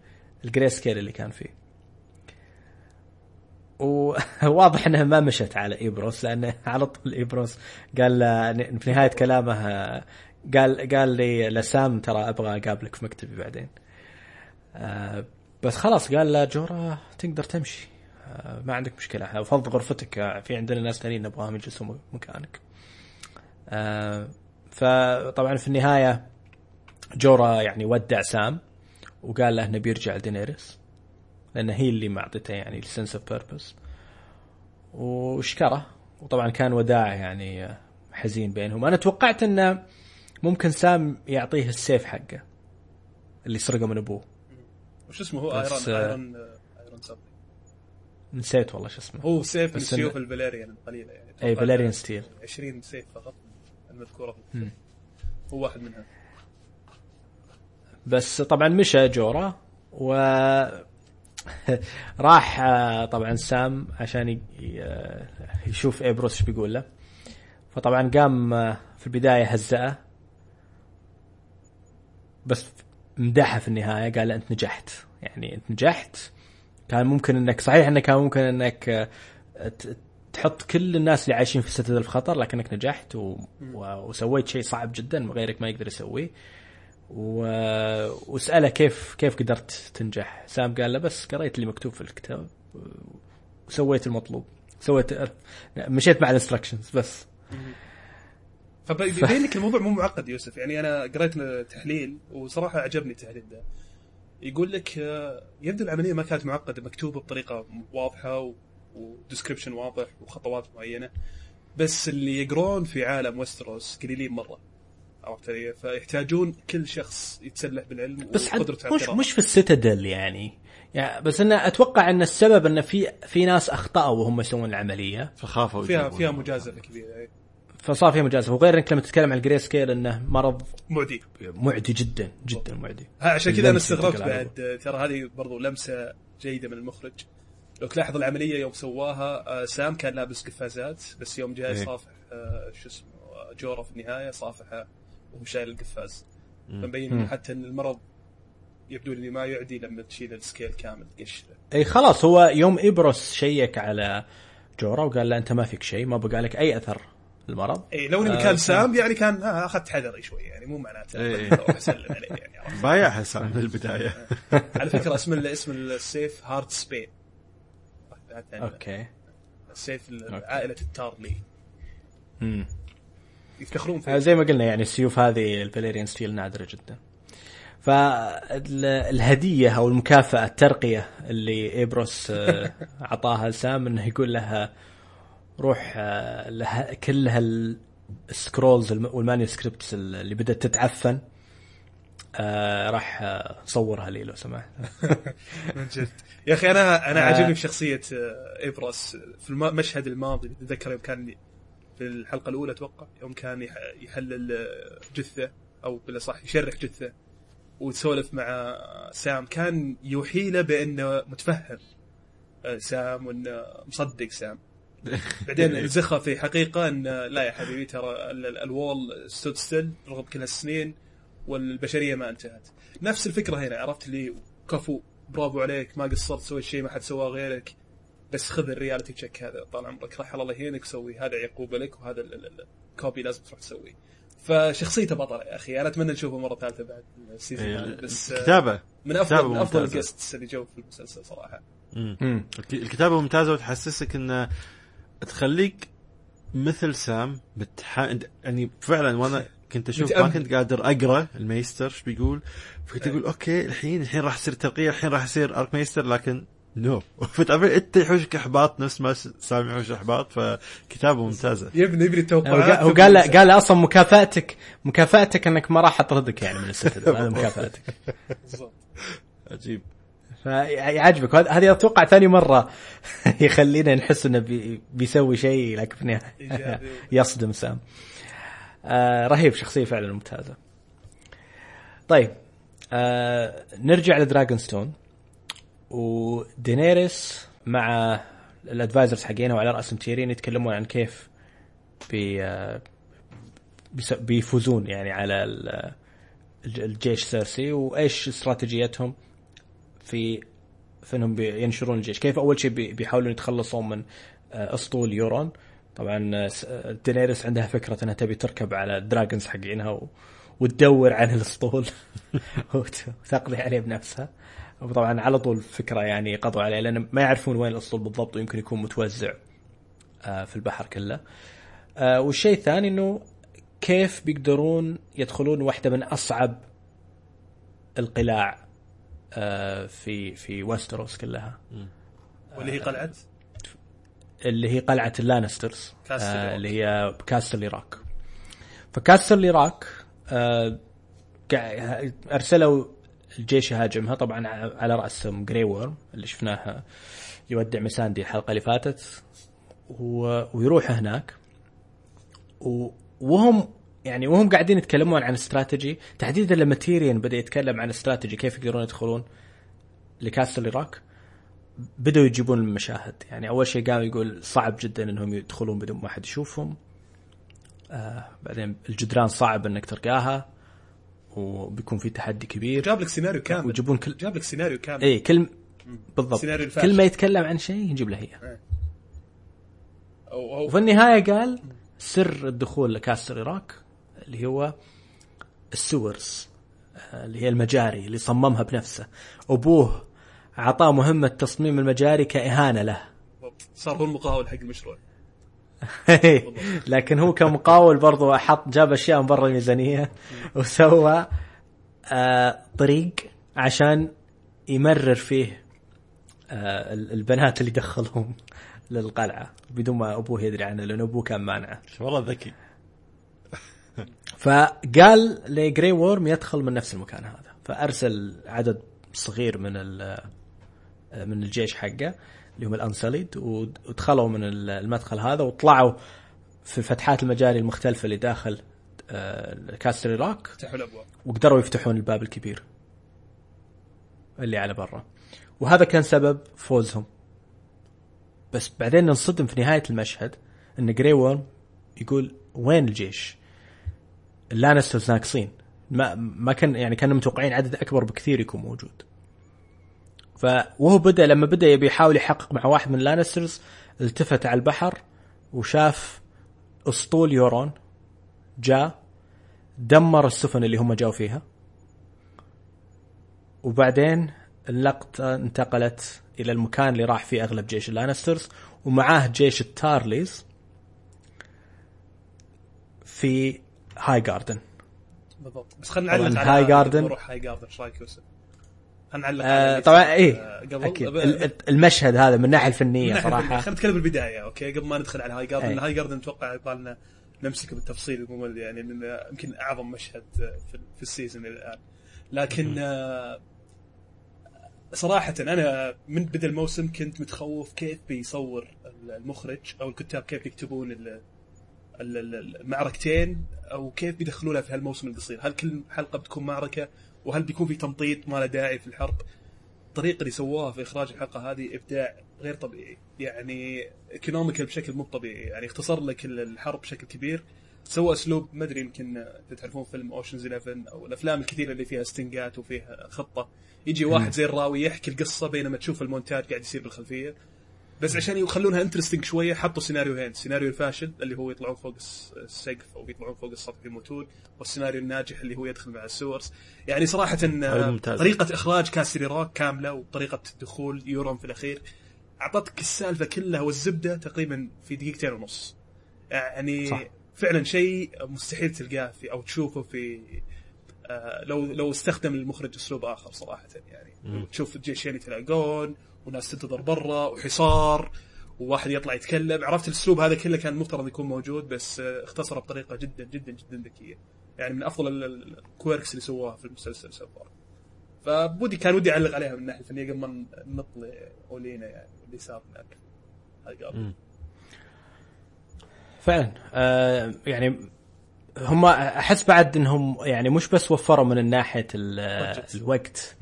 ال greyscale اللي كان فيه. وواضح إنها ما مشت على ايبروس لأنه على طول ايبروس قال في نهاية كلامه قال قال لي لسام ترى أبغى أقابلك في مكتبي بعدين. بس خلاص قال له جورا تقدر تمشي. ما عندك مشكلة. فض غرفتك في عندنا ناس ثانيين نبغاهم يجلسوا مكانك. فطبعا في النهاية جورا يعني ودع سام وقال له إنه بيرجع لدينيريس لأن هي اللي معطته يعني ال sense of purpose وشكره. وطبعا كان وداع يعني حزين بينهم. أنا توقعت إنه ممكن سام يعطيه السيف حقه اللي سرقه من أبوه. وش اسمه؟ هو iron iron ايرون نسيت والله شو اسمه. هو سيف من سيوف ال Valyrian القليلة يعني. اي Valyrian steel. 20 سيف فقط المذكورة هو واحد منها بس طبعا مشى جورا و (laughs) راح آه، طبعا سام عشان ي- يشوف ايبروس إيش بيقول له. فطبعا قام آه، في البداية هزأه. بس مدحه في النهاية قال أنت نجحت. يعني أنت نجحت. كان ممكن إنك صحيح انك كان ممكن إنك آه، تحط كل الناس اللي عايشين في ستة في خطر لكنك نجحت و... و... وسويت شيء صعب جدا غيرك ما يقدر يسويه. و... وسأله كيف كيف قدرت تنجح. سام قال له بس قريت اللي مكتوب في الكتاب وسويت المطلوب. سويت مشيت مع ال instructions بس. فبيبين لك الموضوع مو معقد يوسف؟ يعني أنا قريت تحليل وصراحة عجبني التحليل ده. يقول لك آه، يبدو العملية ما كانت معقدة مكتوبة بطريقة واضحة و description واضح وخطوات معينة. بس اللي يقرون في عالم ويستروس قليلين مرة. عرفت علي؟ فيحتاجون كل شخص يتسلح بالعلم بس حد وقدرته على مش. مش في ال Citadel يعني يعني بس أنا أتوقع أن السبب أن في في ناس أخطأوا وهم يسوون العملية فخافوا فيها. فيها مجازفة كبيرة إيه. فصار فيها مجازفة وغير انك لما تتكلم عن ال greyscale أنه مرض معدي معدي جدا جدا معدي ها عشان كذا أنا استغربت بعد ترى هذه برضو لمسة جيدة من المخرج لو تلاحظ العملية يوم سواها آه، سام كان لابس قفازات بس يوم جاي إيه. صافح آه، شو اسمه جورا في النهاية صافحه وهو شايل القفاز. فمبين حتى إن المرض يبدو لي ما يعدي لما تشيل ال scale كامل قش أي خلاص هو يوم ابروس شيك على جورا وقال له أنت ما فيك شيء ما بقى لك أي أثر المرض أي لو إني آه، مكان سام. يعني كان آه، أخذت حذري شوي يعني مو معناته. إيه، (laughs) أسلم عليه يعني عرفت؟ بايعها سام من البداية. (laughs) على فكرة اسم اسم السيف Heartsbane. okay. السيف عائلة التارلي. امم يفتخرون آه، فيه زي ما قلنا يعني السيوف هذه ال Valyrian steel نادرة جدا. فالهدية أو المكافأة الترقية اللي ايبروس آه، (laughs) اعطاها لسام إنه يقول لها روح آه، لها كل هال scrolls الم- وال manuscripts اللي بدأت تتعفن آه، راح آه، صورها لي لو سمحت. (laughs) من جد. يا أخي أنا أنا آه. عاجبني في شخصية آه، ايبروس في المشهد الماضي تتذكر يوم كان في الحلقة الأولى أتوقع يوم كان يح- يحلل جثة أو بالأصح يشرح جثة وتسولف مع سام كان يوحي له بأنه متفهم آه، سام وأنه مصدق سام. (laughs) بعدين انزخها في حقيقة أن لا يا حبيبي ترى ال- ال- ال wall stood still رغم كل هالسنين والبشرية ما انتهت. نفس الفكرة هنا عرفت اللي كفو برافو عليك ما قصرت سويت شيء ما حد سواه غيرك. بس خذ ال reality check هذا طال عمرك راح الله يهينك سوي هذا عقوبة لك وهذا ال- ال- ال- ال copy لازم تروح تسويه فشخصيته بطلة يا أخي أنا أتمنى نشوفه مرة ثالثة بعد ال season إيه، بس آه، الكتابه من افضل كتابة من أفضل. الجستس اللي جو في المسلسل صراحة مم. مم. الك- الكتابة ممتازة وتحسسك انه تخليك مثل سام بتح... يعني فعلا وأنا كنت أشوف ما. كنت قادر أقرأ ال maester إيش بيقول فكنت أقول okay الحين الحين راح يصير ترقية الحين راح يصير archmaester لكن no. (laughs) فتعرف انت يحوشك احباط نفس ما س- سام يحوش احباط فكتابه ممتازه يبني يبني هو التوقعات قال- هو قال له قال له أصلا مكافاتك مكافأتك إنك ما راح أطردك يعني من السيتادل (laughs) هذا مكافأتك. بالضبط. (laughs) عجيب. فيعجبك. هذه أتوقع ثاني مرة يخلينا نحس إنه بي بيسوي شيء لكن في النهاية. يصدم سام. آه رهيب شخصية فعلا ممتازة. طيب آه نرجع لدراجون ستون ودينيريس مع ال advisors حقينها وعلى راسهم تيرين يتكلمون عن كيف بي آه بيفوزون يعني على الج- الجيش سيرسي وإيش استراتيجيتهم في في إنهم بينشرون الجيش كيف أول شيء بي- بيحاولون يتخلصون من آه، أسطول يورون طبعا آه، آه، دينيريس عندها فكرة إنها تبي تركب على ال dragons حقينها. وتدور عن الأسطول (laughs) وت- وتقضي عليه بنفسها وطبعا على طول فكرة يعني قضوا عليه لأن ما يعرفون وين الأسطول بالضبط ويمكن يكون متوزع آه، في البحر كله. آه، والشيء الثاني إنه كيف بيقدرون يدخلون واحدة من أصعب القلاع آه، في في ويستروس كلها. واللي هي قلعة؟ اللي هي قلعة اللانسترز. اللي هي Casterly Rock فكاستل قا- أرسلوا الجيش يهاجمها طبعا على رأسهم جري وورم اللي شفناه يودع مساندي الحلقة اللي فاتت و- ويروح هناك. و- وهم يعني وهم قاعدين يتكلمون عن استراتيجي. تحديدا لما تيريان بدأ يتكلم عن استراتيجي كيف يقدرون يدخلون ل Casterly Rock بدأوا يجيبون المشاهد. يعني أول شيء قام يقول صعب جدا إنهم يدخلون بدون ما حد يشوفهم. آه بعدين الجدران صعب إنك تلقاها. وبيكون في تحدي كبير. جاب لك سيناريو كامل. ويجيبون كل جاب لك سيناريو كامل. اي كل بالضبط. سيناريو الفاشل. كل ما يتكلم عن شيء يجيب له اياه أو أو وفي النهاية قال سر الدخول لكاس العراق اللي هو السورز آه، اللي هي المجاري اللي صممها بنفسه. أبوه اعطاه مهمة تصميم المجاري كإهانة له. صار هو المقاول حق المشروع. لكن هو كمقاول برضو حط جاب أشياء من برا الميزانية وسوى آه طريق عشان يمرر فيه آه ال- البنات اللي دخلهم للقلعة بدون ما أبوه يدري عنه لأن أبوه كان مانعه. والله ذكي. فقال لجري وورم يدخل من نفس المكان هذا. فأرسل عدد صغير من ال- من الجيش حقه. اللي هم الأنسليد ودخلوا من ال- المدخل هذا وطلعوا في فتحات المجاري المختلفة اللي داخل آه، كاس العراق فتحوا الابواب وقدروا يفتحون الباب الكبير اللي على برا. وهذا كان سبب فوزهم. بس بعدين ننصدم في نهاية المشهد إن جري وورم يقول وين الجيش؟ اللانسترز ناقصين. ما ما كان يعني كانوا متوقعين عدد أكبر بكثير يكون موجود. فوهو بدا لما بدأ يبي يحاول يحقق مع واحد من اللانسترز التفت على البحر وشاف أسطول يورون جاء دمر السفن اللي هم جاوا فيها وبعدين اللقطة انتقلت إلى المكان اللي راح فيه أغلب جيش اللانسترز ومعاه جيش التارليز في هاي جاردن بالضبط بس خلينا نعلق على هاي جاردن. نروح هاي جاردن إيش رأيك يوسف؟ خلينا نعلق آه طبعا آه، إيه قبل. ب- ال- ال- المشهد هذا من الناحية الفنية من ناحية. صراحة. خلينا نتكلم بالبداية okay؟ قبل ما ندخل على هاي جاردن أي. هاي جاردن أتوقع يبغى نمسكه بالتفصيل الممل يعني يمكن أعظم مشهد في, ال season إلى الآن. لكن آه، صراحة أنا من بدء الموسم كنت متخوف كيف بيصور المخرج أو الكتاب كيف يكتبون ال- ال- ال- المعركتين أو كيف بيدخلونها في هالموسم القصير هل كل حلقة بتكون معركة؟ وهل بيكون في تمطيط؟ ما له داعي في الحرب. الطريقة اللي سووها في إخراج الحلقة هذه إبداع غير طبيعي. يعني economical بشكل مو طبيعي. يعني اختصر لك الحرب بشكل كبير. سوى أسلوب ما أدري يمكن اذا تعرفون فيلم Ocean's 11 أو الأفلام الكثيرة اللي فيها استنجات وفيها خطة. يجي واحد زي الراوي يحكي القصة بينما تشوف المونتاج قاعد يصير بالخلفية. بس عشان يخلونها interesting شوية حطوا سيناريوهين سيناريو الفاشل اللي هو يطلعون فوق الس- السقف أو يطلعون فوق السطح يموتون والسيناريو الناجح اللي هو يدخل مع ال sewers يعني صراحة ممتاز. طريقة إخراج Casterly Rock كاملة وطريقة دخول يورون في الأخير أعطتك السالفة كلها والزبدة تقريبا في دقيقتين ونص يعني صح. فعلا شيء مستحيل تلقاه في أو تشوفه في آه لو لو استخدم المخرج أسلوب آخر صراحة يعني. تشوف الجيشين يتلاقون وناس تنتظر برا وحصار وواحد يطلع يتكلم. عرفت الأسلوب هذا كله كان مفترض يكون موجود بس آه، اختصره بطريقة جدا جدا جدا ذكية. يعني من أفضل ال- ال- ال quirks اللي سووها في المسلسل so far فبودي كان ودي أعلق عليها من الناحيه الفنيه قبل ما نط لاولينا يعني اللي صار هناك. فعلا آه يعني هم أحس بعد إنهم يعني مش بس وفروا من ناحية. الوقت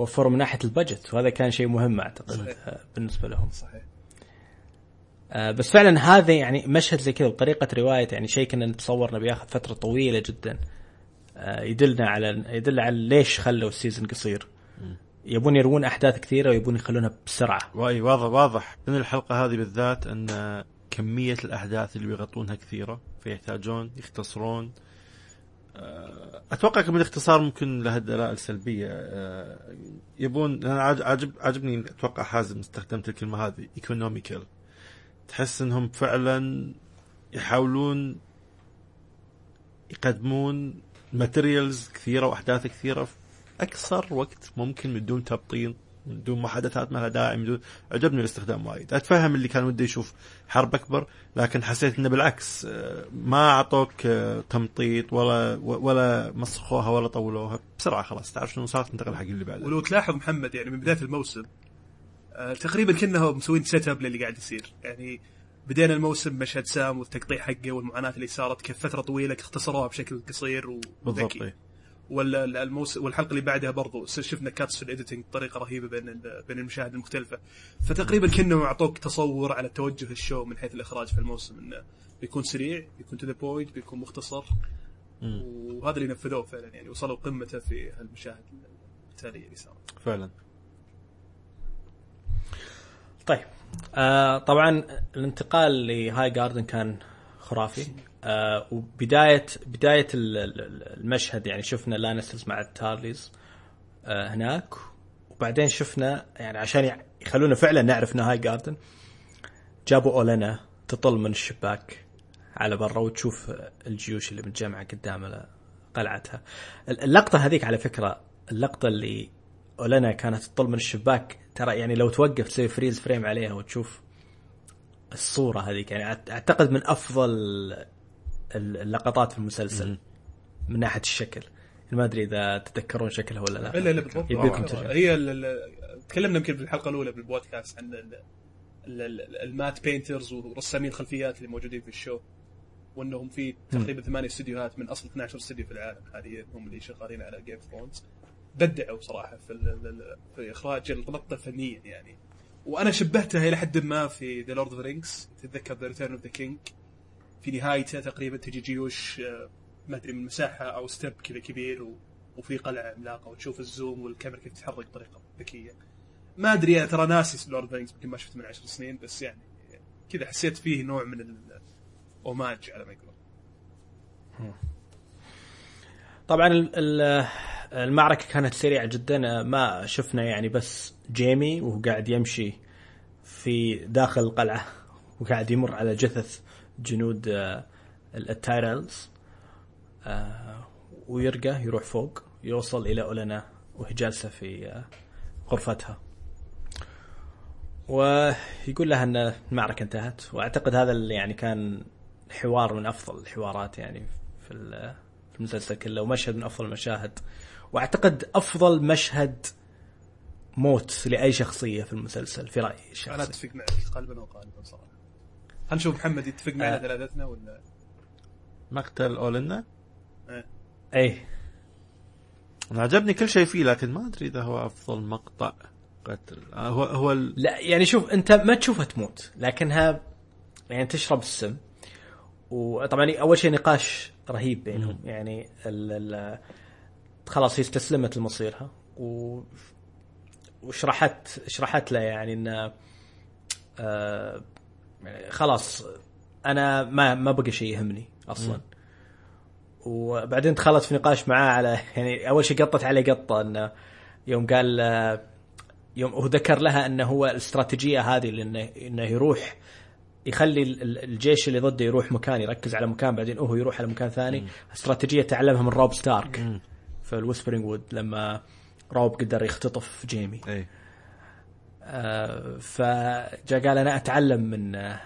وفروا من ناحية ال budget وهذا كان شيء مهم أعتقد صحيح. آه، بالنسبة لهم. صحيح. آه، بس فعلا هذا يعني مشهد زي كذا بطريقه رواية يعني شيء كنا نتصور انه بياخذ فترة طويلة جدا آه، يدلنا على يدل على ليش خلوا ال season قصير. يبون يروون أحداث كثيرة ويبون يخلونها بسرعة. واي واضح واضح. من الحلقة هذه بالذات أن كمية الأحداث اللي بيغطونها كثيرة فيحتاجون يختصرون أتوقع كمان الاختصار ممكن له دلائل سلبية. أه، يبون أنا عاج- عاجب عجبني أتوقع حازم استخدمت الكلمة هذه economical تحس إنهم فعلا يحاولون يقدمون materials كثيرة وأحداث كثيرة في أقصر وقت ممكن من دون تمطيط من دون محادثات ما لها داعي من دون عجبني الاستخدام وايد. أتفهم اللي كان وده يشوف حرب أكبر لكن حسيت إنه بالعكس آه، ما أعطوك آه، تمطيط ولا ولا مسخوها ولا طولوها. بسرعة خلاص تعرف شنو صارت؟ انتقل حق اللي بعده. ولو تلاحظ محمد يعني من بداية الموسم آه تقريبا كنا مسوين setup للي قاعد يصير. يعني بدينا الموسم مشهد سام والتقطيع حقه والمعاناة اللي صارت كيف فترة طويلة اختصروها بشكل قصير بالضبط وذكي. إيه. والحلقة اللي بعدها برضو شفنا cuts في ال editing بطريقة رهيبة بين بين المشاهد المختلفة. فتقريبا كانهم أعطوك تصور على توجه ال show من حيث الإخراج في الموسم إنه بيكون سريع بيكون to the point بيكون مختصر. مم. وهذا اللي نفذوه فعلا يعني وصلوا قمته في هالمشاهد التالية اللي صارت. فعلا. طيب آه طبعا الانتقال لهاي جاردن كان خرافي. آه وبدايه بداية ال- ال- المشهد يعني شفنا لانسترز مع التارليز آه هناك. وبعدين شفنا يعني عشان يخلونا فعلا نعرف انه هاي جاردن جابوا اولينا تطل من الشباك على برا وتشوف الجيوش اللي متجمعة قدام قلعتها. اللقطة هذيك على فكرة اللقطة اللي اولينا كانت تطل من الشباك ترى يعني لو توقف تسوي freeze frame عليها وتشوف الصورة هذيك يعني أعتقد من أفضل اللقطات في المسلسل من ناحية الشكل. ما أدري إذا تتذكرون شكلها ولا لا. إلا لا بالضبط. هي تكلمنا يمكن في الحلقة الأولى بالبودكاست عن ال- ال- ال- ال matte painters ورسامين الخلفيات اللي موجودين في ال show وإنهم في تقريبا ثمانية استديوهات من أصل 12 استديو في العالم. حاليا هم اللي شغالين على Game of Thrones بدعوا صراحة في في إخراج اللقطه فنيا يعني. وأنا شبهتها إلى حد ما في The Lord of Rings تتذكر The Return of the King في نهايته تقريبا تجي جيوش آه، ما أدري من مساحة أو steppe كذا كبير. وفي قلعه عملاقة وتشوف ال zoom والكاميرا كيف تتحرك بطريقة ذكية ما أدري أنا ترى ناسي Lord Rings يمكن ما شفته من عشر سنين بس يعني كذا حسيت فيه نوع من ال homage على ما يقولون طبعا ال- ال- المعركة كانت سريعة جدا ما شفنا يعني بس جيمي وهو قاعد يمشي في داخل القلعة (laughs) وقاعد يمر على جثث جنود آه، ال- التايرلز آه، ويرقى يروح فوق يوصل إلى اولنا وهي جالسه في آه، غرفتها. ويقول لها إن المعركة انتهت. وأعتقد هذا اللي يعني كان حوار من أفضل الحوارات يعني في ال- في المسلسل كله ومشهد من أفضل المشاهد. وأعتقد أفضل مشهد موت لأي شخصية في المسلسل في رأيي أنا الشخصي أتفق معك قلبا وقالبا صراحة. هنشوف محمد يتفق معنا آه. ثلاثتنا ولا مقتل اولنا اي أنا عجبني كل شيء فيه لكن ما أدري إذا هو أفضل مقطع قتل. آه، هو هو ال... لا يعني شوف أنت ما تشوفها تموت لكنها يعني تشرب السم. وطبعا أول شيء نقاش رهيب بينهم. يعني ال ال خلاص هي استسلمت لمصيرها. و وشرحت شرحت له يعني ان آه خلاص أنا ما ما بقى شيء يهمني أصلا. وبعدين دخلت في نقاش معاه على يعني أول شيء قطت عليه قطة إنه يوم قال يوم هو ذكر لها إنه هو الاستراتيجية هذه اللي إنه يروح يخلي ال- ال- الجيش اللي ضده يروح مكان يركز على مكان بعدين هو يروح على مكان ثاني. استراتيجية تعلمها من روب ستارك في ال Whispering Wood لما روب قدر يختطف جيمي. آه، فجاء قال أنا أتعلم من آه،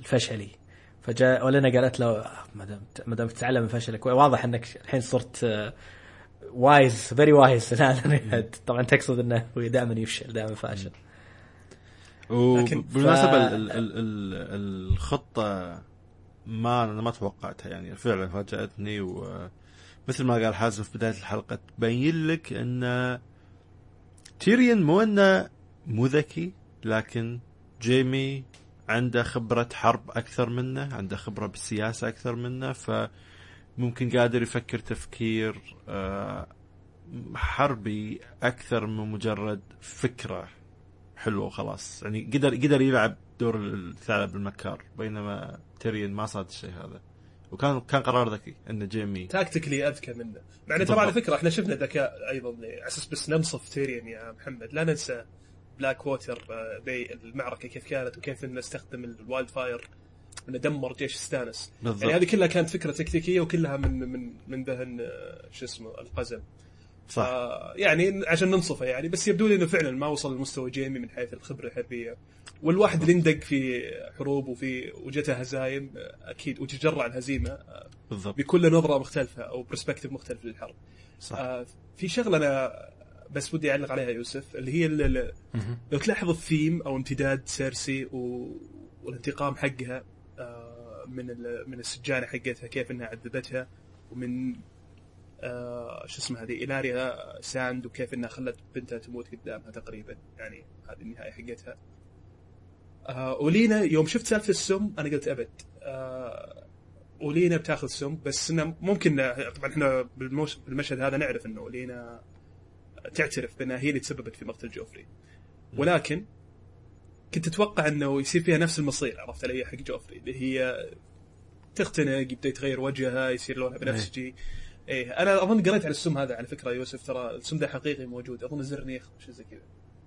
فشلي. فجاء اولينا قالت له ما دام ما دام تتعلم من فشلك. واضح إنك الحين صرت wise very wise طبعا تقصد إنه هو دائما يفشل دائما فاشل. وبالمناسبة ف- ال- ال- ال- الخطة ما أنا ما توقعتها. يعني فعلا فاجأتني ومثل ما قال حازم في بداية الحلقة تبين لك إن تيريون مو إنه مو ذكي لكن جيمي عنده خبرة حرب أكثر منه عنده خبرة بالسياسة أكثر منه فممكن قادر يفكر تفكير آه، حربي أكثر من مجرد فكرة حلوة وخلاص. يعني قدر قدر يلعب دور الثعلب المكار بينما تيريون ما صاد الشيء هذا. وكان كان قرار ذكي إن جيمي tactically أذكى منه. مع انه ترى على. فكره إحنا شفنا ذكاء أيضا على أساس بس ننصف تيريان يا محمد. لا ننسى بلاك ووتر آه، Bay المعركة كيف كانت وكيف إنه استخدم ال wildfire إنه دمر جيش ستانس. بالضبط. يعني هذه كلها كانت فكرة تكتيكية وكلها من من من ذهن آه، شو اسمه القزم. صح. آه، يعني عشان ننصفه يعني بس يبدو لي إنه فعلا ما وصل لمستوى جيمي من حيث الخبرة الحربية. والواحد اللي اندق في حروب وفي وجته هزايم آه، أكيد وتجرع الهزيمة بالضبط. له نظرة مختلفة أو perspective مختلف للحرب. صح. آه في شغلة أنا بس ودي أعلق عليها يوسف اللي هي ال- ال- لو تلاحظ الثيم أو امتداد سيرسي و... والانتقام حقها آه، من ال- من السجانة حقتها كيف إنها عذبتها ومن آه، شو اسمه هذه إيلاريا ساند وكيف إنها خلت بنتها تموت قدامها تقريبا. يعني هذه النهاية حقتها. آه، أولينا يوم شفت سالفة السم أنا قلت أبد. آه، أولينا بتاخذ سم بس إنه ممكن طبعا إحنا بالمشهد هذا نعرف إنه أولينا تعترف بأنها هي اللي تسببت في مقتل جوفري. ولكن كنت أتوقع إنه يصير فيها نفس المصير عرفت علي حق جوفري اللي هي تختنق يبدأ يتغير وجهها يصير لونها بنفسجي إيه. أنا أظن قريت على السم هذا على فكرة يوسف ترى السم ده حقيقي موجود أظن زرنيخ شيء زي كذا.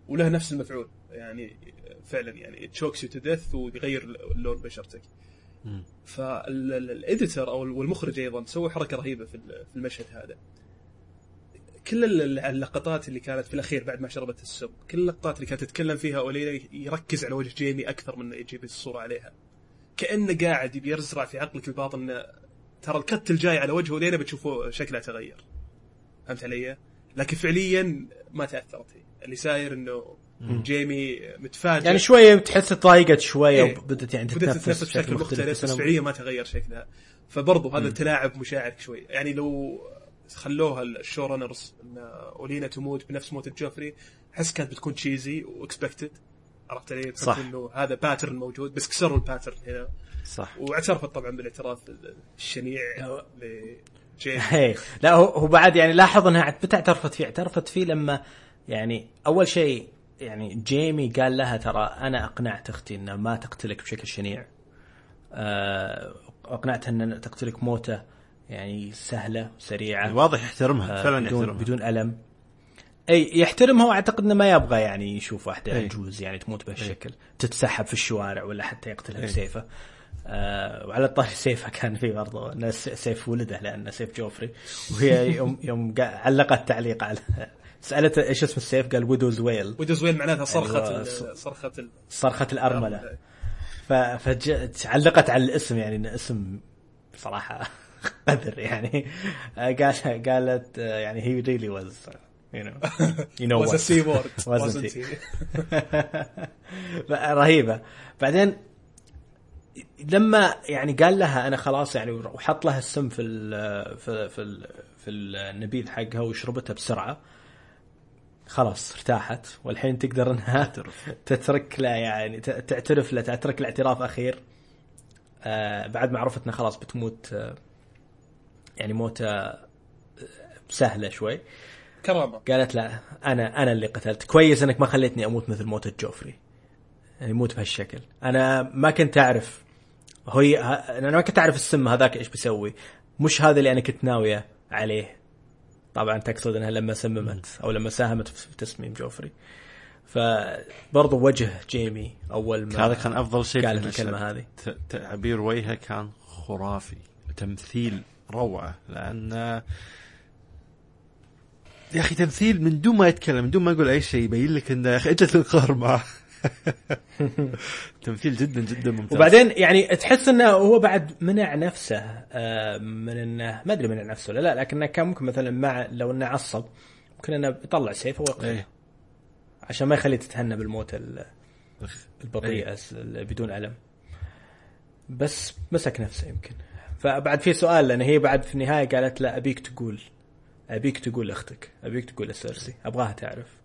وله نفس المفعول يعني فعلا يعني chokes you to ويغير لون بشرتك. مم. فال editor أو والمخرج أيضا سووا حركة رهيبة في المشهد هذا. كل ال- اللقطات اللي كانت في الأخير بعد ما شربت السم كل اللقطات اللي كانت تتكلم فيها أولينا يركز على وجه جيمي أكثر من يجيب الصورة عليها. كأنه قاعد يبي يزرع في عقلك الباطن إنه ترى ال cut الجاي على وجه أولينا بتشوفوا شكله تغير. فهمت علي؟ لكن فعليا ما تأثرت هي. اللي صاير إنه جيمي متفاجئ. يعني شوية تحس تضايقت شوية إيه. وبدت يعني بدات تتنفس بشكل مختلف بس أنا- فعليا ما تغير شكلها. فبرضو هذا التلاعب مشاعرك شوي يعني لو خلوها ال show runners إن أولينا تموت بنفس موت جوفري احس كانت بتكون cheesy و expected عرفت علي؟ صح. إنه هذا pattern موجود بس كسروا ال pattern هنا صح واعترفت طبعا بالاعتراف الشنيع لجيمي (laughs) لا هو هو بعد يعني لاحظ إنها متى اعترفت فيه؟ اعترفت فيه لما يعني أول شيء يعني جيمي قال لها ترى أنا أقنعت أختي إنها ما تقتلك بشكل شنيع. آه، أقنعتها ان تقتلك موتة يعني سهلة وسريعه واضح يحترمها آه، فعلا بدون يحترمها بدون ألم. أي يحترمها وأعتقد إنه ما يبغى يعني يشوف واحدة. عجوز يعني تموت بهالشكل تتسحب في الشوارع ولا حتى يقتلها بسيفه. آه وعلى طاري سيفه كان في برضه سيف ولده لأنه سيف جوفري وهي يوم (laughs) يوم علقت تعليق على (laughs) سألته إيش اسم السيف؟ قال Widow's Wail Widow's Wail معناتها صرخة أيوة، صرخة ال- صرخة الأرملة فعلقت على الاسم يعني انه اسم صراحة قدر يعني. آه، قال قالت آه، يعني هي ريلي واز يو نو يو نو was a C word (laughs) Wasn't wasn't he? he? (laughs) رهيبة. بعدين لما يعني قال لها أنا خلاص يعني وحط لها السم في ال في في, ال في النبيذ حقها وشربتها بسرعة خلاص ارتاحت. والحين تقدر إنها تترك. له يعني تعترف له تعترك الاعتراف أخير. آه بعد ما عرفت إنها خلاص بتموت آه يعني موتة سهلة شوي. كرامة. قالت لا أنا أنا اللي قتلت. كويس إنك ما خليتني أموت مثل موتة جوفري يعني يموت بهالشكل. أنا ما كنت أعرف هي ه- أنا ما كنت أعرف السم هذاك إيش بيسوي. مش هذا اللي أنا كنت ناوية عليه. طبعا تقصد إنها لما سممت أو لما ساهمت في تسميم جوفري. فبرضو وجه جيمي أول ما هذا كان أفضل شيء في قالت. الكلمة هذه. تعبير وجهه كان خرافي. تمثيل روعة لأن يا أخي تمثيل من دون ما يتكلم من دون ما يقول أي شيء يبين لك إنه يا أخي انت تنقهر معه (laughs) تمثيل جدا جدا ممتاز. وبعدين يعني تحس إنه هو بعد منع نفسه آه، من إنه ما أدري منع نفسه ولا لا لكنه كان ممكن مثلا مع لو إنه عصب ممكن إنه يطلع سيفه ويقتله إيه. عشان ما يخليه تتهنى بالموت. البطيئه ال- بدون ألم. بس مسك نفسه يمكن. فبعد في سؤال لأن هي بعد في النهاية قالت لا أبيك تقول أبيك تقول لاختك أبيك تقول لسيرسي أبغاها تعرف.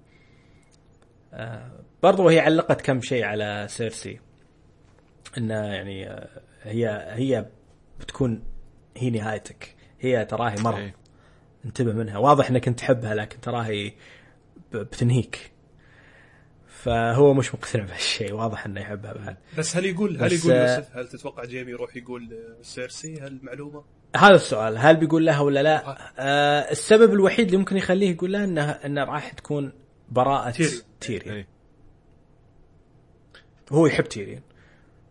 آه برضو هي علقت كم شيء على سيرسي. إنه يعني آه، هي هي بتكون هي نهايتك. هي تراهي مرض إيه. انتبه منها. واضح إنك أنت تحبها لكن تراهي بتنهيك. فهو مش مقتنع بهالشيء واضح إنه يحبها بعد. بس هل يقول هل يقول آه، يوسف هل تتوقع جيمي يروح يقول سيرسي؟ هل معلومة؟ هذا السؤال هل بيقول لها ولا لا؟ آه السبب الوحيد اللي ممكن يخليه يقول لها انه إنه راح تكون براءة. تيريون إيه. هو يحب تيريون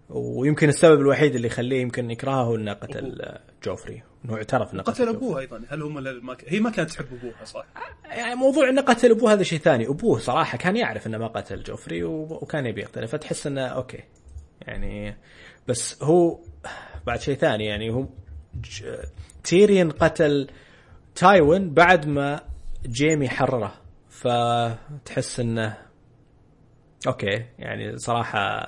ويمكن السبب الوحيد اللي يخليه يمكن يكرهه هو إنه قتل جوفري. إنه اعترف إنه قتل. أبوه أيضا هل هم لا- ما ك- هي ما كانت تحب أبوها صح؟ يعني موضوع إنه قتل أبوه هذا شيء ثاني أبوه صراحة كان يعرف إنه ما قتل جوفري و- وكان يبي يقتله فتحس إنه أوكي يعني بس هو بعد شيء ثاني يعني هو ج- تيريون قتل تايوين بعد ما جيمي حرره فتحس إنه أوكي يعني صراحة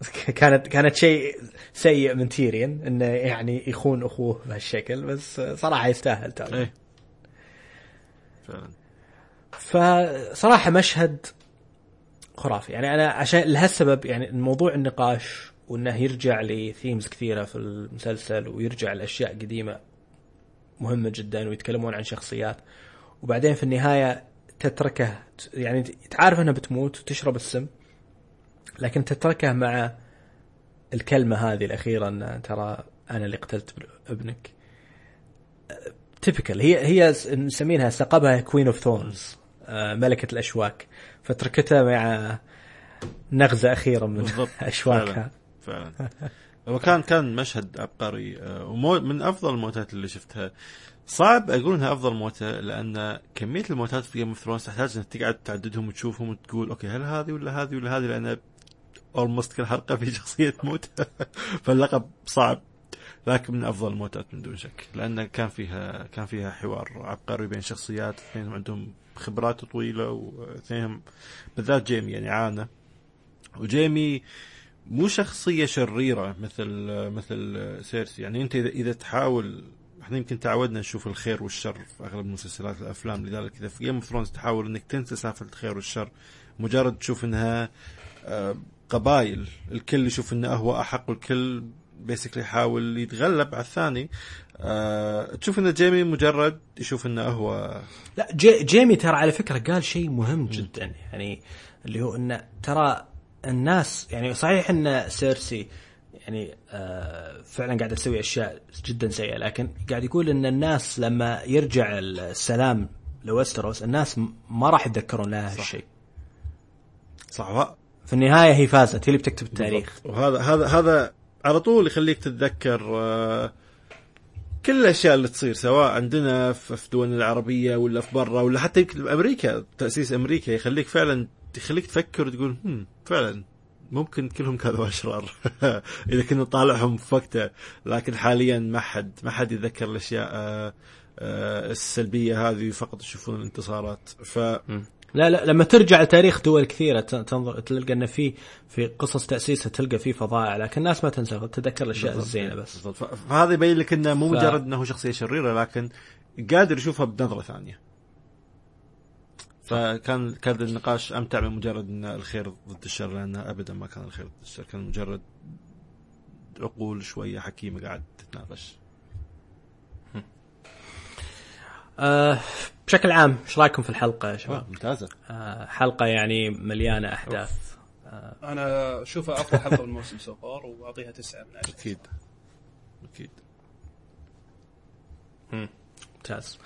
(laughs) كانت كانت شيء سيء من تيرين إنه يعني يخون أخوه بهالشكل بس صراحة يستاهل ترى. إيه. فعلا فصراحة مشهد خرافي. يعني أنا عشان لهالسبب يعني موضوع النقاش وإنه يرجع لثيمز كثيرة في المسلسل ويرجع لأشياء قديمة مهمة جدا ويتكلمون عن شخصيات. وبعدين في النهاية تتركه يعني تعرف إنها بتموت وتشرب السم. لكن تتركه مع الكلمة هذه الأخيرة أن ترى أنا اللي قتلت ابنك. typical هي هي مسمينها لقبها Queen of Thorns ملكة الأشواك. فتركتها مع نغزة أخيرة من بالضبط. (laughs) أشواكها. فعلا. هو كان كان مشهد عبقري. آه، ومو من أفضل الموتات اللي شفتها. صعب أقول إنها أفضل موتة لأن كمية الموتات في Game of Thrones تحتاج إنك تقعد تعددهم وتشوفهم وتقول أوكي هل هذه ولا هذه ولا هذه؟ لأن almost كل حلقة في شخصية تموت (laughs) فاللقب صعب لكن من أفضل الموتات من دون شك لأن كان فيها كان فيها حوار عبقري بين شخصيات اثنينهم عندهم خبرات طويلة واثنينهم بالذات جيمي يعني عانى. وجيمي مو شخصية شريرة مثل مثل سيرسي. يعني أنت إذا إذا تحاول إحنا يمكن تعودنا نشوف الخير والشر في أغلب المسلسلات الأفلام لذلك إذا في Game of Thrones تحاول إنك تنسى سالفة الخير والشر مجرد تشوف إنها آه، قبائل الكل يشوف إنه هو أحق والكل basically يحاول يتغلب على الثاني. أه تشوف إن جيمي مجرد يشوف إنه هو لا جي جيمي ترى على فكرة قال شيء مهم جدا. يعني اللي هو إنه ترى الناس يعني صحيح إن سيرسي يعني آه فعلا قاعدة تسوي أشياء جدا سيئة لكن قاعد يقول إن الناس لما يرجع السلام لوستروس الناس ما راح يتذكرون لها هالشيء. صح. في النهاية هي فازت هي اللي بتكتب التاريخ. وهذا هذا هذا على طول يخليك تتذكر آه، كل الأشياء اللي تصير سواء عندنا في دولنا العربية ولا في برا ولا حتى يمكن بامريكا تأسيس أمريكا يخليك فعلا يخليك تفكر وتقول هم فعلا ممكن كلهم كانوا (laughs) أشرار (laughs) إذا كنا نطالعهم في وقته لكن حاليا ما حد ما حد يتذكر الأشياء آه، آه، السلبية هذه فقط يشوفون الانتصارات. ف لا لا لما ترجع لتاريخ دول كثيرة ت- تنظر تلقى انه في في قصص تأسيسها تلقى في فظائع لكن الناس ما تنسى تتذكر الأشياء الزينة بس بالضبط. فهذا يبين لك إنه مو ف- مجرد إنه شخصية شريرة لكن قادر يشوفها بنظرة ثانية. فكان كان النقاش أمتع من مجرد إن الخير ضد الشر لأنه ابدا ما كان الخير ضد الشر كان مجرد عقول شوية حكيمة قاعد تتناقش. آه بشكل عام إيش رأيكم في الحلقة يا شباب؟ ممتازة. آه حلقة يعني مليانة أحداث. أنا اشوفها أفضل حلقة بالموسم سو فار وأعطيها تسعة من عشرة. أكيد. أكيد. ممتاز.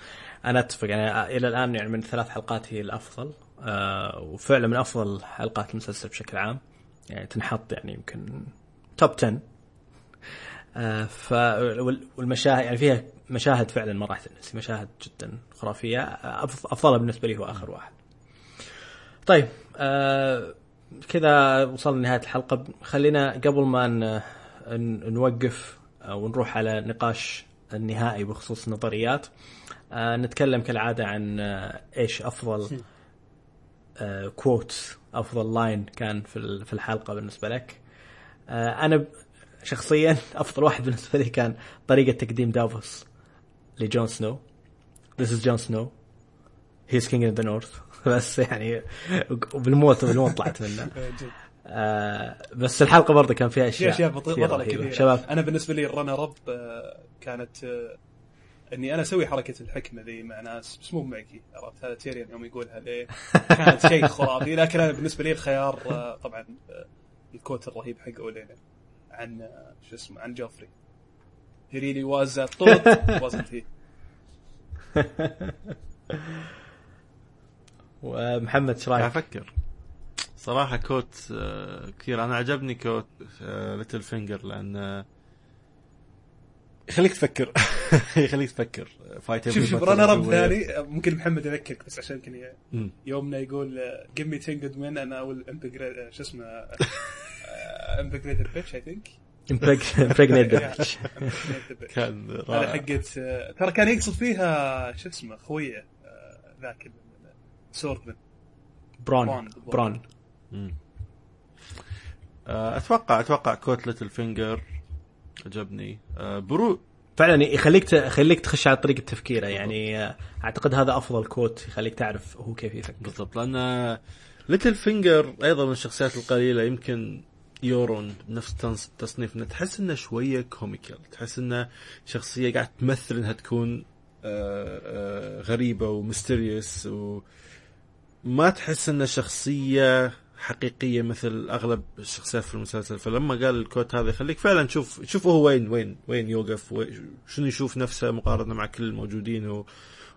أنا أتفق. يعني إلى الآن يعني من ثلاث حلقات هي الأفضل. آه وفعلا من أفضل حلقات المسلسل بشكل عام. يعني تنحط يعني يمكن توب 10 آه ف وال- والمشاهد يعني فيها مشاهد فعلا ما راح تنسي مشاهد جدا خرافية أفضلها بالنسبة لي هو آخر واحد. طيب آه كذا وصلنا لنهاية الحلقة. خلينا قبل ما نوقف أو نروح على نقاش النهائي بخصوص النظريات آه نتكلم كالعادة عن آه إيش أفضل آه quote أفضل line كان في ال- في الحلقة بالنسبة لك. آه أنا شخصيا أفضل واحد بالنسبة لي كان طريقة تقديم دافوس لجون سنو. This is جون سنو He is king in the north. (laughs) بس يعني وبالموت بالموت طلعت منه. (laughs) آه بس الحلقة برضه كان فيها في اشياء أشياء بطل- كثيرة بطله رهيبة. كثيره شباب. أنا بالنسبة لي ال runner up كانت آه، إني أنا أسوي حركة الحكمة ذي مع ناس. بس مو معي عرفت؟ هذا تيريان يوم يقولها ليه. كانت شيء خرافي. لكن أنا بالنسبة لي الخيار آه، طبعا آه، ال quote الرهيب حق اولينا عن آه، شو اسمه عن جوفري. He really was a cunt wasn't he? (laughs) ومحمد إيش رأيك؟ أفكر. صراحة quote آه، كثير. أنا عجبني كوت ليتل فينجر لأن يخليك تفكر. (laughs) يخليك تفكر. فايت شوف شوف رنر اب ثاني آه، ممكن محمد يذكرك بس عشان كذا مم. يومنا يقول جيف مي 10 جود مان أنا اول شو اسمه (laughs) امبجريتد بيتش اي ثينك the bitch. كان هذا رائع. حقت ترى كان يقصد فيها شو اسمه خوية آه، ذاك سوردمان برون برون. آه، أتوقع أتوقع quote ليتل فينجر عجبني. آه، bro فعلا يخليك يخليك تخش على طريقة تفكيره يعني أعتقد هذا أفضل quote يخليك تعرف هو كيف يفكر. بالضبط لأن ليتل فينجر أيضا من الشخصيات القليلة يمكن يورون بنفس تنص- تصنيف انه تحس إنه شوية comical تحس إنه شخصية قاعد تمثل إنها تكون آه، آه، غريبة و mysterious وما تحس إنه شخصية حقيقية مثل أغلب الشخصيات في المسلسل فلما قال الكوت هذا يخليك فعلا تشوف شوف هو وين وين وين يوقف شنو يشوف نفسه مقارنة مع كل الموجودين.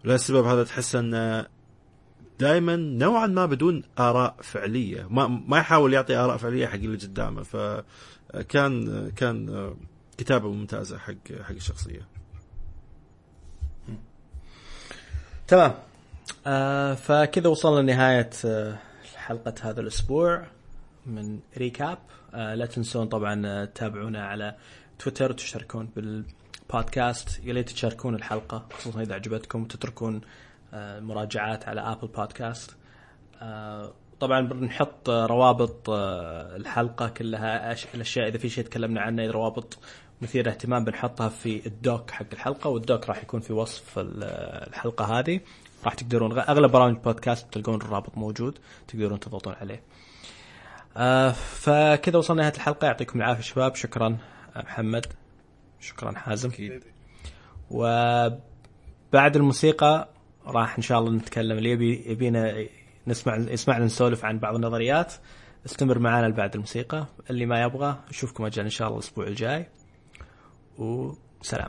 ولهالسبب هذا تحس إنه دائما نوعا ما بدون آراء فعلية. ما ما يحاول يعطي آراء فعلية حق اللي قدامه. فكان كان كتابة ممتازة حق حق الشخصية. تمام. آه فكذا وصلنا لنهاية آه حلقة هذا الأسبوع من ريكاب. آه لا تنسون طبعا آه، تتابعونا على تويتر وتشتركون بالبودكاست. يا ليت تشاركون الحلقة خصوصا إذا عجبتكم تتركون مراجعات على ابل بودكاست آه طبعا بنحط آه، روابط آه، الحلقة كلها الأشياء إذا في شيء تكلمنا عنه روابط مثير اهتمام بنحطها في ال doc حق الحلقة وال doc راح يكون في وصف ال- الحلقة هذه. راح تقدرون أغلب برامج البودكاست تلقون الرابط موجود تقدرون تضغطون عليه. آه فكذا وصلنا نهايه الحلقة. يعطيكم العافية شباب. شكرا آه، محمد. شكرا حازم. أكيد. وبعد الموسيقى راح إن شاء الله نتكلم. اللي يبي يبينا نسمع يسمعنا نسولف عن بعض النظريات استمر معنا بعد الموسيقى. اللي ما يبغى نشوفكم أجل إن شاء الله الأسبوع الجاي. وسلام.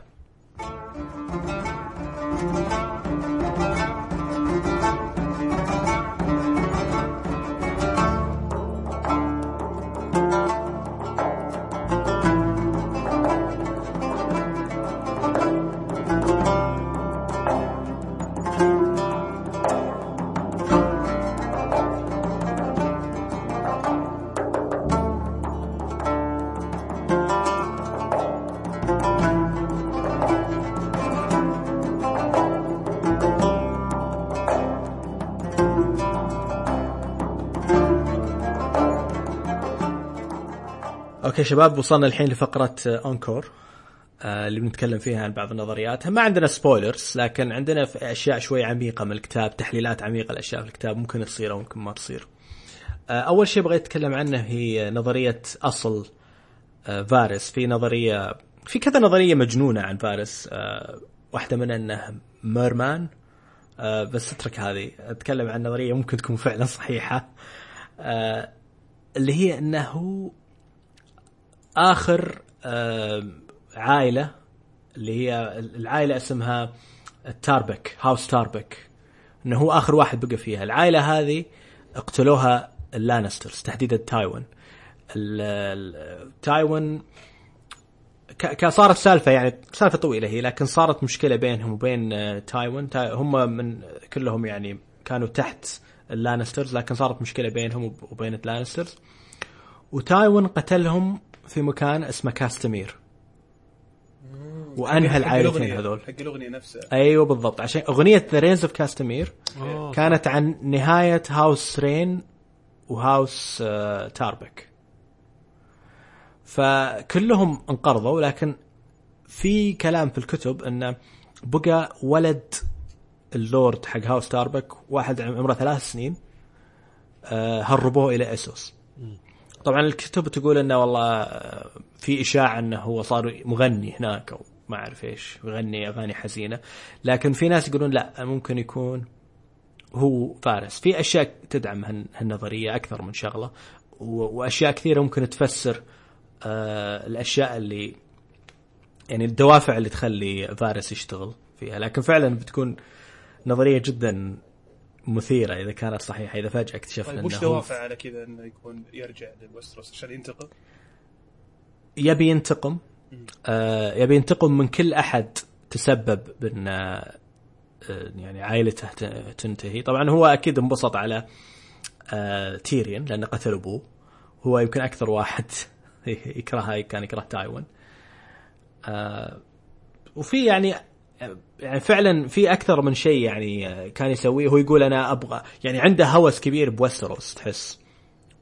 okay شباب وصلنا الحين لفقرة encore آه، اللي بنتكلم فيها عن بعض النظريات ما عندنا spoilers لكن عندنا في أشياء شوي عميقة من الكتاب تحليلات عميقة الاشياء في الكتاب ممكن تصير أو ممكن ما تصير. آه، أول شيء بغيت أتكلم عنه هي نظرية أصل آه، فارس. في نظرية في كذا نظرية مجنونة عن فارس. واحدة منها إنه merman. بس اترك هذه. أتكلم عن نظرية ممكن تكون فعلا صحيحة. اللي هي إنه آخر عائلة اللي هي العائلة اسمها تاربك هاوس تاربك إنه هو آخر واحد بقى فيها. العائلة هذه اقتلوها اللانسترز تحديدا تايوان. تايوان صارت سالفة يعني سالفة طويلة هي لكن صارت مشكلة بينهم وبين آه، تايوان. تا- هم من كلهم يعني كانوا تحت اللانسترز لكن صارت مشكلة بينهم وب- وبين اللانسترز. وتايوين قتلهم في مكان اسمه كاستمير. وأنهى العائلتين هذول. حق الأغنية نفسها. أيوه بالضبط. عشان أغنية The Rains of Castamere. كانت عن نهاية house رين و house آه، تاربك فكلهم انقرضوا لكن في كلام في الكتب إنه بقى ولد اللورد حق هاوس تاربك واحد عمره ثلاث سنين آه، هربوه إلى اسوس طبعا الكتب تقول إنه والله في إشاعة إنه هو صار مغني هناك أو ما أعرف إيش يغني أغاني حزينة. لكن في ناس يقولون لا ممكن يكون هو فارس. في أشياء تدعم هال- هالنظرية أكثر من شغلة وأشياء كثيرة ممكن تفسر آه الأشياء اللي يعني الدوافع اللي تخلي فارس يشتغل فيها. لكن فعلا بتكون نظرية جدا مثيرة إذا كانت صحيحة إذا فجأة اكتشفنا طيب وش دوافع على كذا إنه يكون يرجع للوستروس؟ عشان ينتقم؟ يبي ينتقم. آه يبي ينتقم من كل أحد تسبب بأن آه يعني عائلته تنتهي. طبعا هو أكيد انبسط على آه تيريون لأنه قتل أبوه. هو يمكن أكثر واحد (laughs) يكرهها كان يكره تايوين. آه وفي يعني يعني فعلا في أكثر من شيء يعني كان يسويه. هو يقول أنا أبغى يعني عنده هوس كبير بويستروس تحس.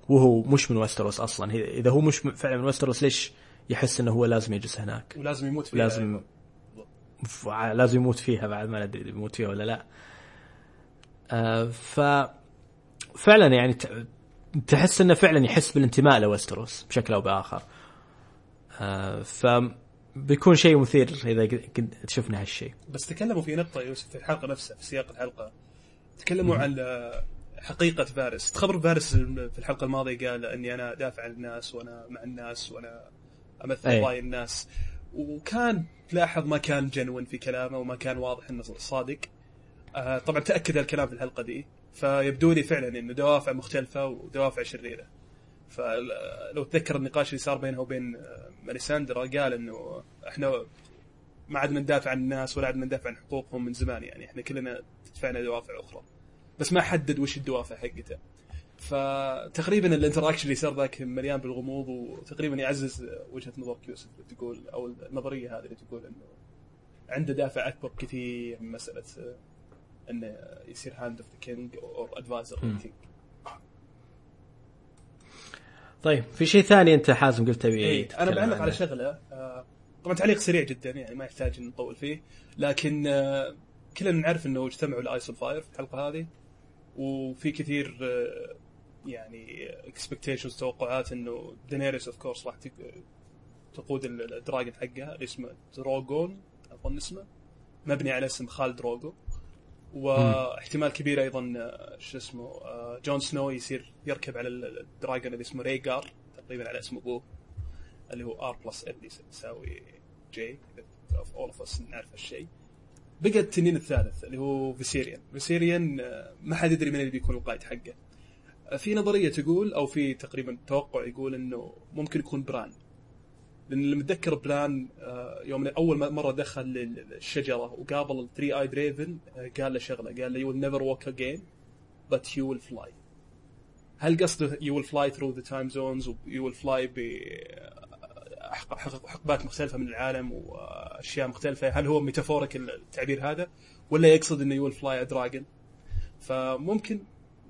وهو مش من ويستروس أصلا. إذا هو مش فعلا من ويستروس ليش يحس إنه هو لازم يجلس هناك؟ ولازم يموت فيها لازم لازم يموت فيها بعد ما ندري يموت فيها ولا لا. آه ف فعلا يعني تحس إنه فعلا يحس بالانتماء لويستروس بشكل أو بآخر. آه ف بيكون شيء مثير إذا قد شفنا هالشيء. بس تكلموا في نقطة يوسف في الحلقة نفسها في سياق الحلقة. تكلموا عن آه، حقيقة فارس. تخبر فارس في الحلقة الماضية قال أني أنا دافع عن الناس وأنا مع الناس وأنا أمثل أي. قضايا الناس. وكان تلاحظ ما كان جنون في كلامه وما كان واضح إنه صادق. آه، طبعا تأكد الكلام في الحلقة دي. فيبدو لي فعلا إنه دوافع مختلفة ودوافع شريرة. فلو تذكر النقاش اللي صار بينه وبين ماليساندرا قال إنه إحنا ما عدنا ندافع عن الناس ولا عدنا ندافع عن حقوقهم من زمان يعني إحنا كلنا تدفعنا دوافع أخرى. بس ما حدد وش الدوافع حقته. فتقريبا ال interaction اللي صار ذاك مليان بالغموض وتقريبا يعزز وجهة نظرك يوسف اللي تقول أو النظرية هذه اللي تقول إنه عنده دافع أكبر كثير من مسألة إنه يصير hand of the king أو adviser king طيب في شيء ثاني أنت حازم قلت تبي إيه أنا بعلق عنه. على شغلة. آه، طبعا تعليق سريع جدا يعني ما يحتاج ان نطول فيه. لكن آه، كلنا نعرف إنه اجتمعوا ال ice fire في الحلقة هذه وفي كثير آه، يعني expectations توقعات إنه دينيريس of course راح تق- تقود ال- ال dragon حقها اللي اسمه دروغون أظن اسمه. مبني على اسم خال دروغو واحتمال كبير أيضا آه، شو اسمه آه، جون سنو يصير يركب على ال- ال dragon اللي اسمه ريجار تقريبا على اسم ابوه اللي هو R plus L يساوي J of all of us نعرف هالشيء. بقى التنين الثالث اللي هو فيسيريان فيسيريان آه، ما حد يدري من اللي بيكون القائد حقه. في نظرية تقول أو في تقريبا توقع يقول إنه ممكن يكون بران لأن اللي متذكر بران آه، يوم أول مرة دخل الشجره وقابل ال three-eyed raven قال له شغلة قال له you never walk again but you will fly. هل قصده you will fly through the time zones و you will fly ب حق- حقبات مختلفة من العالم وأشياء مختلفة؟ هل هو metaphoric التعبير هذا؟ ولا يقصد إنه will fly a dragon فممكن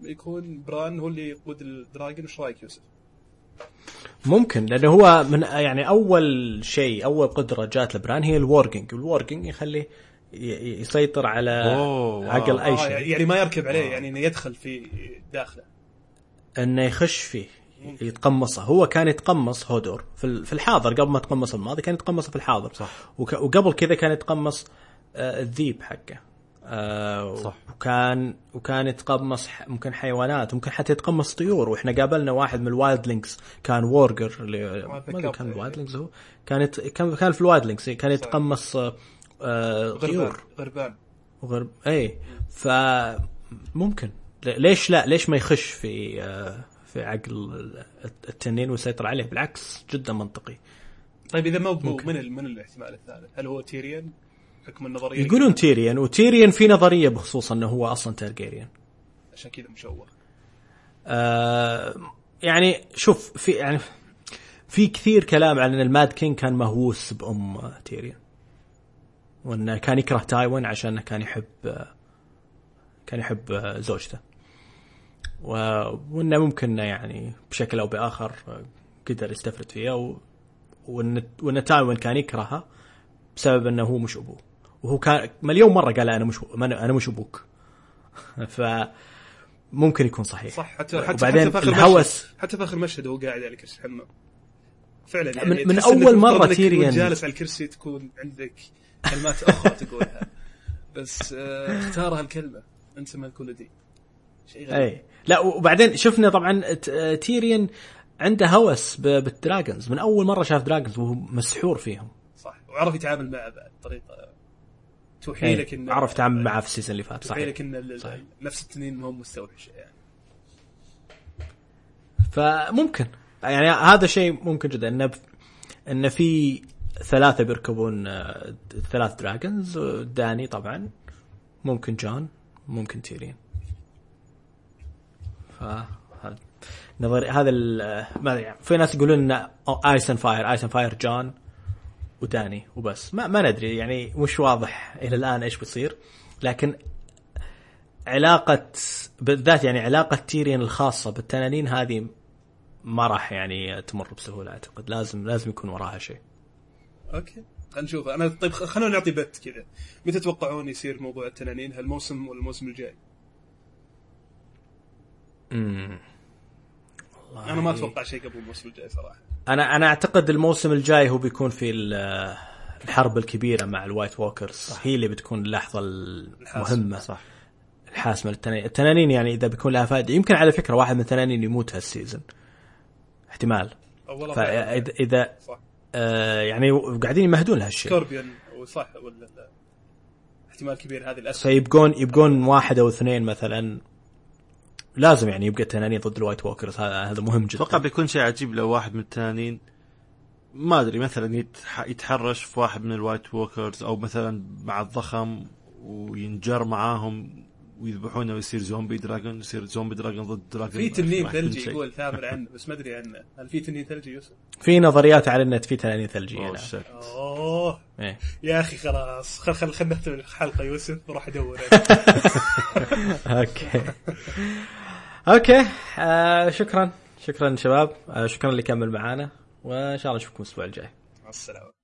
يكون بران هو اللي يقود ال dragon وش رأيك يوسف؟ ممكن لأنه هو من يعني أول شيء أول قدرة جات لبران هي ال warging وال warging يخليه يسيطر على أوه، عقل. أي آه شيء. يعني ما يركب عليه يعني إنه يدخل في داخله. إنه يخش فيه يتقمصه. هو كان يتقمص هودور. في ال- في الحاضر قبل ما يتقمص الماضي كان يتقمصه في الحاضر. صح. وقبل كذا كان يتقمص آه، الذيب حقه. آه، صح. وكان وكان يتقمص ممكن حيوانات ممكن حتى يتقمص طيور. وإحنا قابلنا واحد من ال wildlings كان warger اللي ما كان. ال wildlings هو. كان يت... كان كان في ال wildlings كان يتقمص آه، آه، غربان طيور. غربان. وغرب اي فممكن ل- ليش لا؟ ليش ما يخش في آه، في عقل ال- التنين ويسيطر عليه؟ بالعكس جدا منطقي. طيب إذا ما هو من ال- من الاحتمال الثالث هل هو تيريان حكم النظرية يقولون تيريان وتيريان في نظرية بخصوص إنه هو أصلا تارجيريان. عشان كذا مشوه آه يعني شوف في يعني في كثير كلام عن إن ال Mad King كان مهووس بأم تيريان. وانه كان يكره تايوين عشان كان يحب كان يحب زوجته. و- وإنه ممكن يعني بشكل أو بآخر قدر يستفرد فيها. و... وان وإن تايوان كان يكرهها بسبب إنه هو مش أبوه. وهو كان مليون مرة قال أنا مش أنا مش أبوك. (laughs) ف ممكن يكون صحيح. صح حتى حتى وبعدين حتى في آخر الهوس مشهد حتى في آخر مشهد وهو قاعد على كرسي الحمام فعلا يعني من- من المفروض إنك تيريان- جالس على الكرسي تكون عندك كلمات أخرى تقولها. بس آه، اختار هالكلمة. أنت ما تقول دي. شيء غريب. اي لا وبعدين شفنا طبعا تيريان عنده هوس بال dragons. من أول مرة شاف dragons وهو مسحور فيهم. صح. وعرف يتعامل معه بعد بطريقة توحي إيه، لك انه عرف يتعامل معاه في ال season اللي فات صحيح. لك إن صحيح. نفس التنين ما هو مستوعب شيء يعني. فممكن. يعني هذا شيء ممكن جدا انه انه في ثلاثة بيركبون آه، ثلاث dragons داني طبعا ممكن جون ممكن تيريان. ف نظري هذا ال- ما يعني في ناس يقولون إن Ice and Fire Ice and Fire جون. وداني وبس. ما ما ندري يعني مش واضح إلى الآن إيش بيصير. لكن علاقة بالذات يعني علاقة تيريان الخاصة بالتنانين هذه ما راح يعني تمر بسهولة أعتقد. لازم لازم يكون وراها شيء. okay. خلينا نشوف. أنا طيب خلونا نعطي bet كذا. متى تتوقعون يصير موضوع التنانين؟ هالموسم ولا الموسم الجاي؟ امم أنا ما أتوقع شيء قبل الموسم الجاي صراحة. أنا أنا أعتقد الموسم الجاي هو بيكون في ال- الحرب الكبيرة مع ال White Walkers هي اللي بتكون اللحظة المهمة. صح. الحاسمه للتنانين التنانين. يعني إذا بيكون لها فائدة. يمكن على فكرة واحد من التنانين يموت هال season احتمال. والله فاذا اذا صح. آه يعني قاعدين يمهدون لهالشيء scorpion وصح ولا لا؟ احتمال كبير هذه الاسهم فيبقون يبقون واحد أو اثنين مثلا. لازم يعني يبقى التنانين ضد ال White Walkers هذا هذا مهم جدا أتوقع بيكون شيء عجيب لو واحد من التنانين ما أدري مثلا يتح- يتحرش في واحد من ال White Walkers أو مثلا مع الضخم وينجر معاهم ويذبحونه ويصير zombie dragon يصير zombie dragon ضد dragon في تنين ثلجي. يقول ثامر (laughs) عنه بس ما أدري عنه هل في تنين ثلجي يوسف؟ في نظريات على النت في تنانين ثلجية أوه، نعم. أوه إيه. يا أخي خلاص خل خل خل نختم الحلقة يوسف بروح أدور (laughs) (laughs) okay okay آه شكرا. شكرا شباب. آه شكرا اللي كمل معانا وإن شاء الله نشوفكم الأسبوع الجاي. مع السلامة.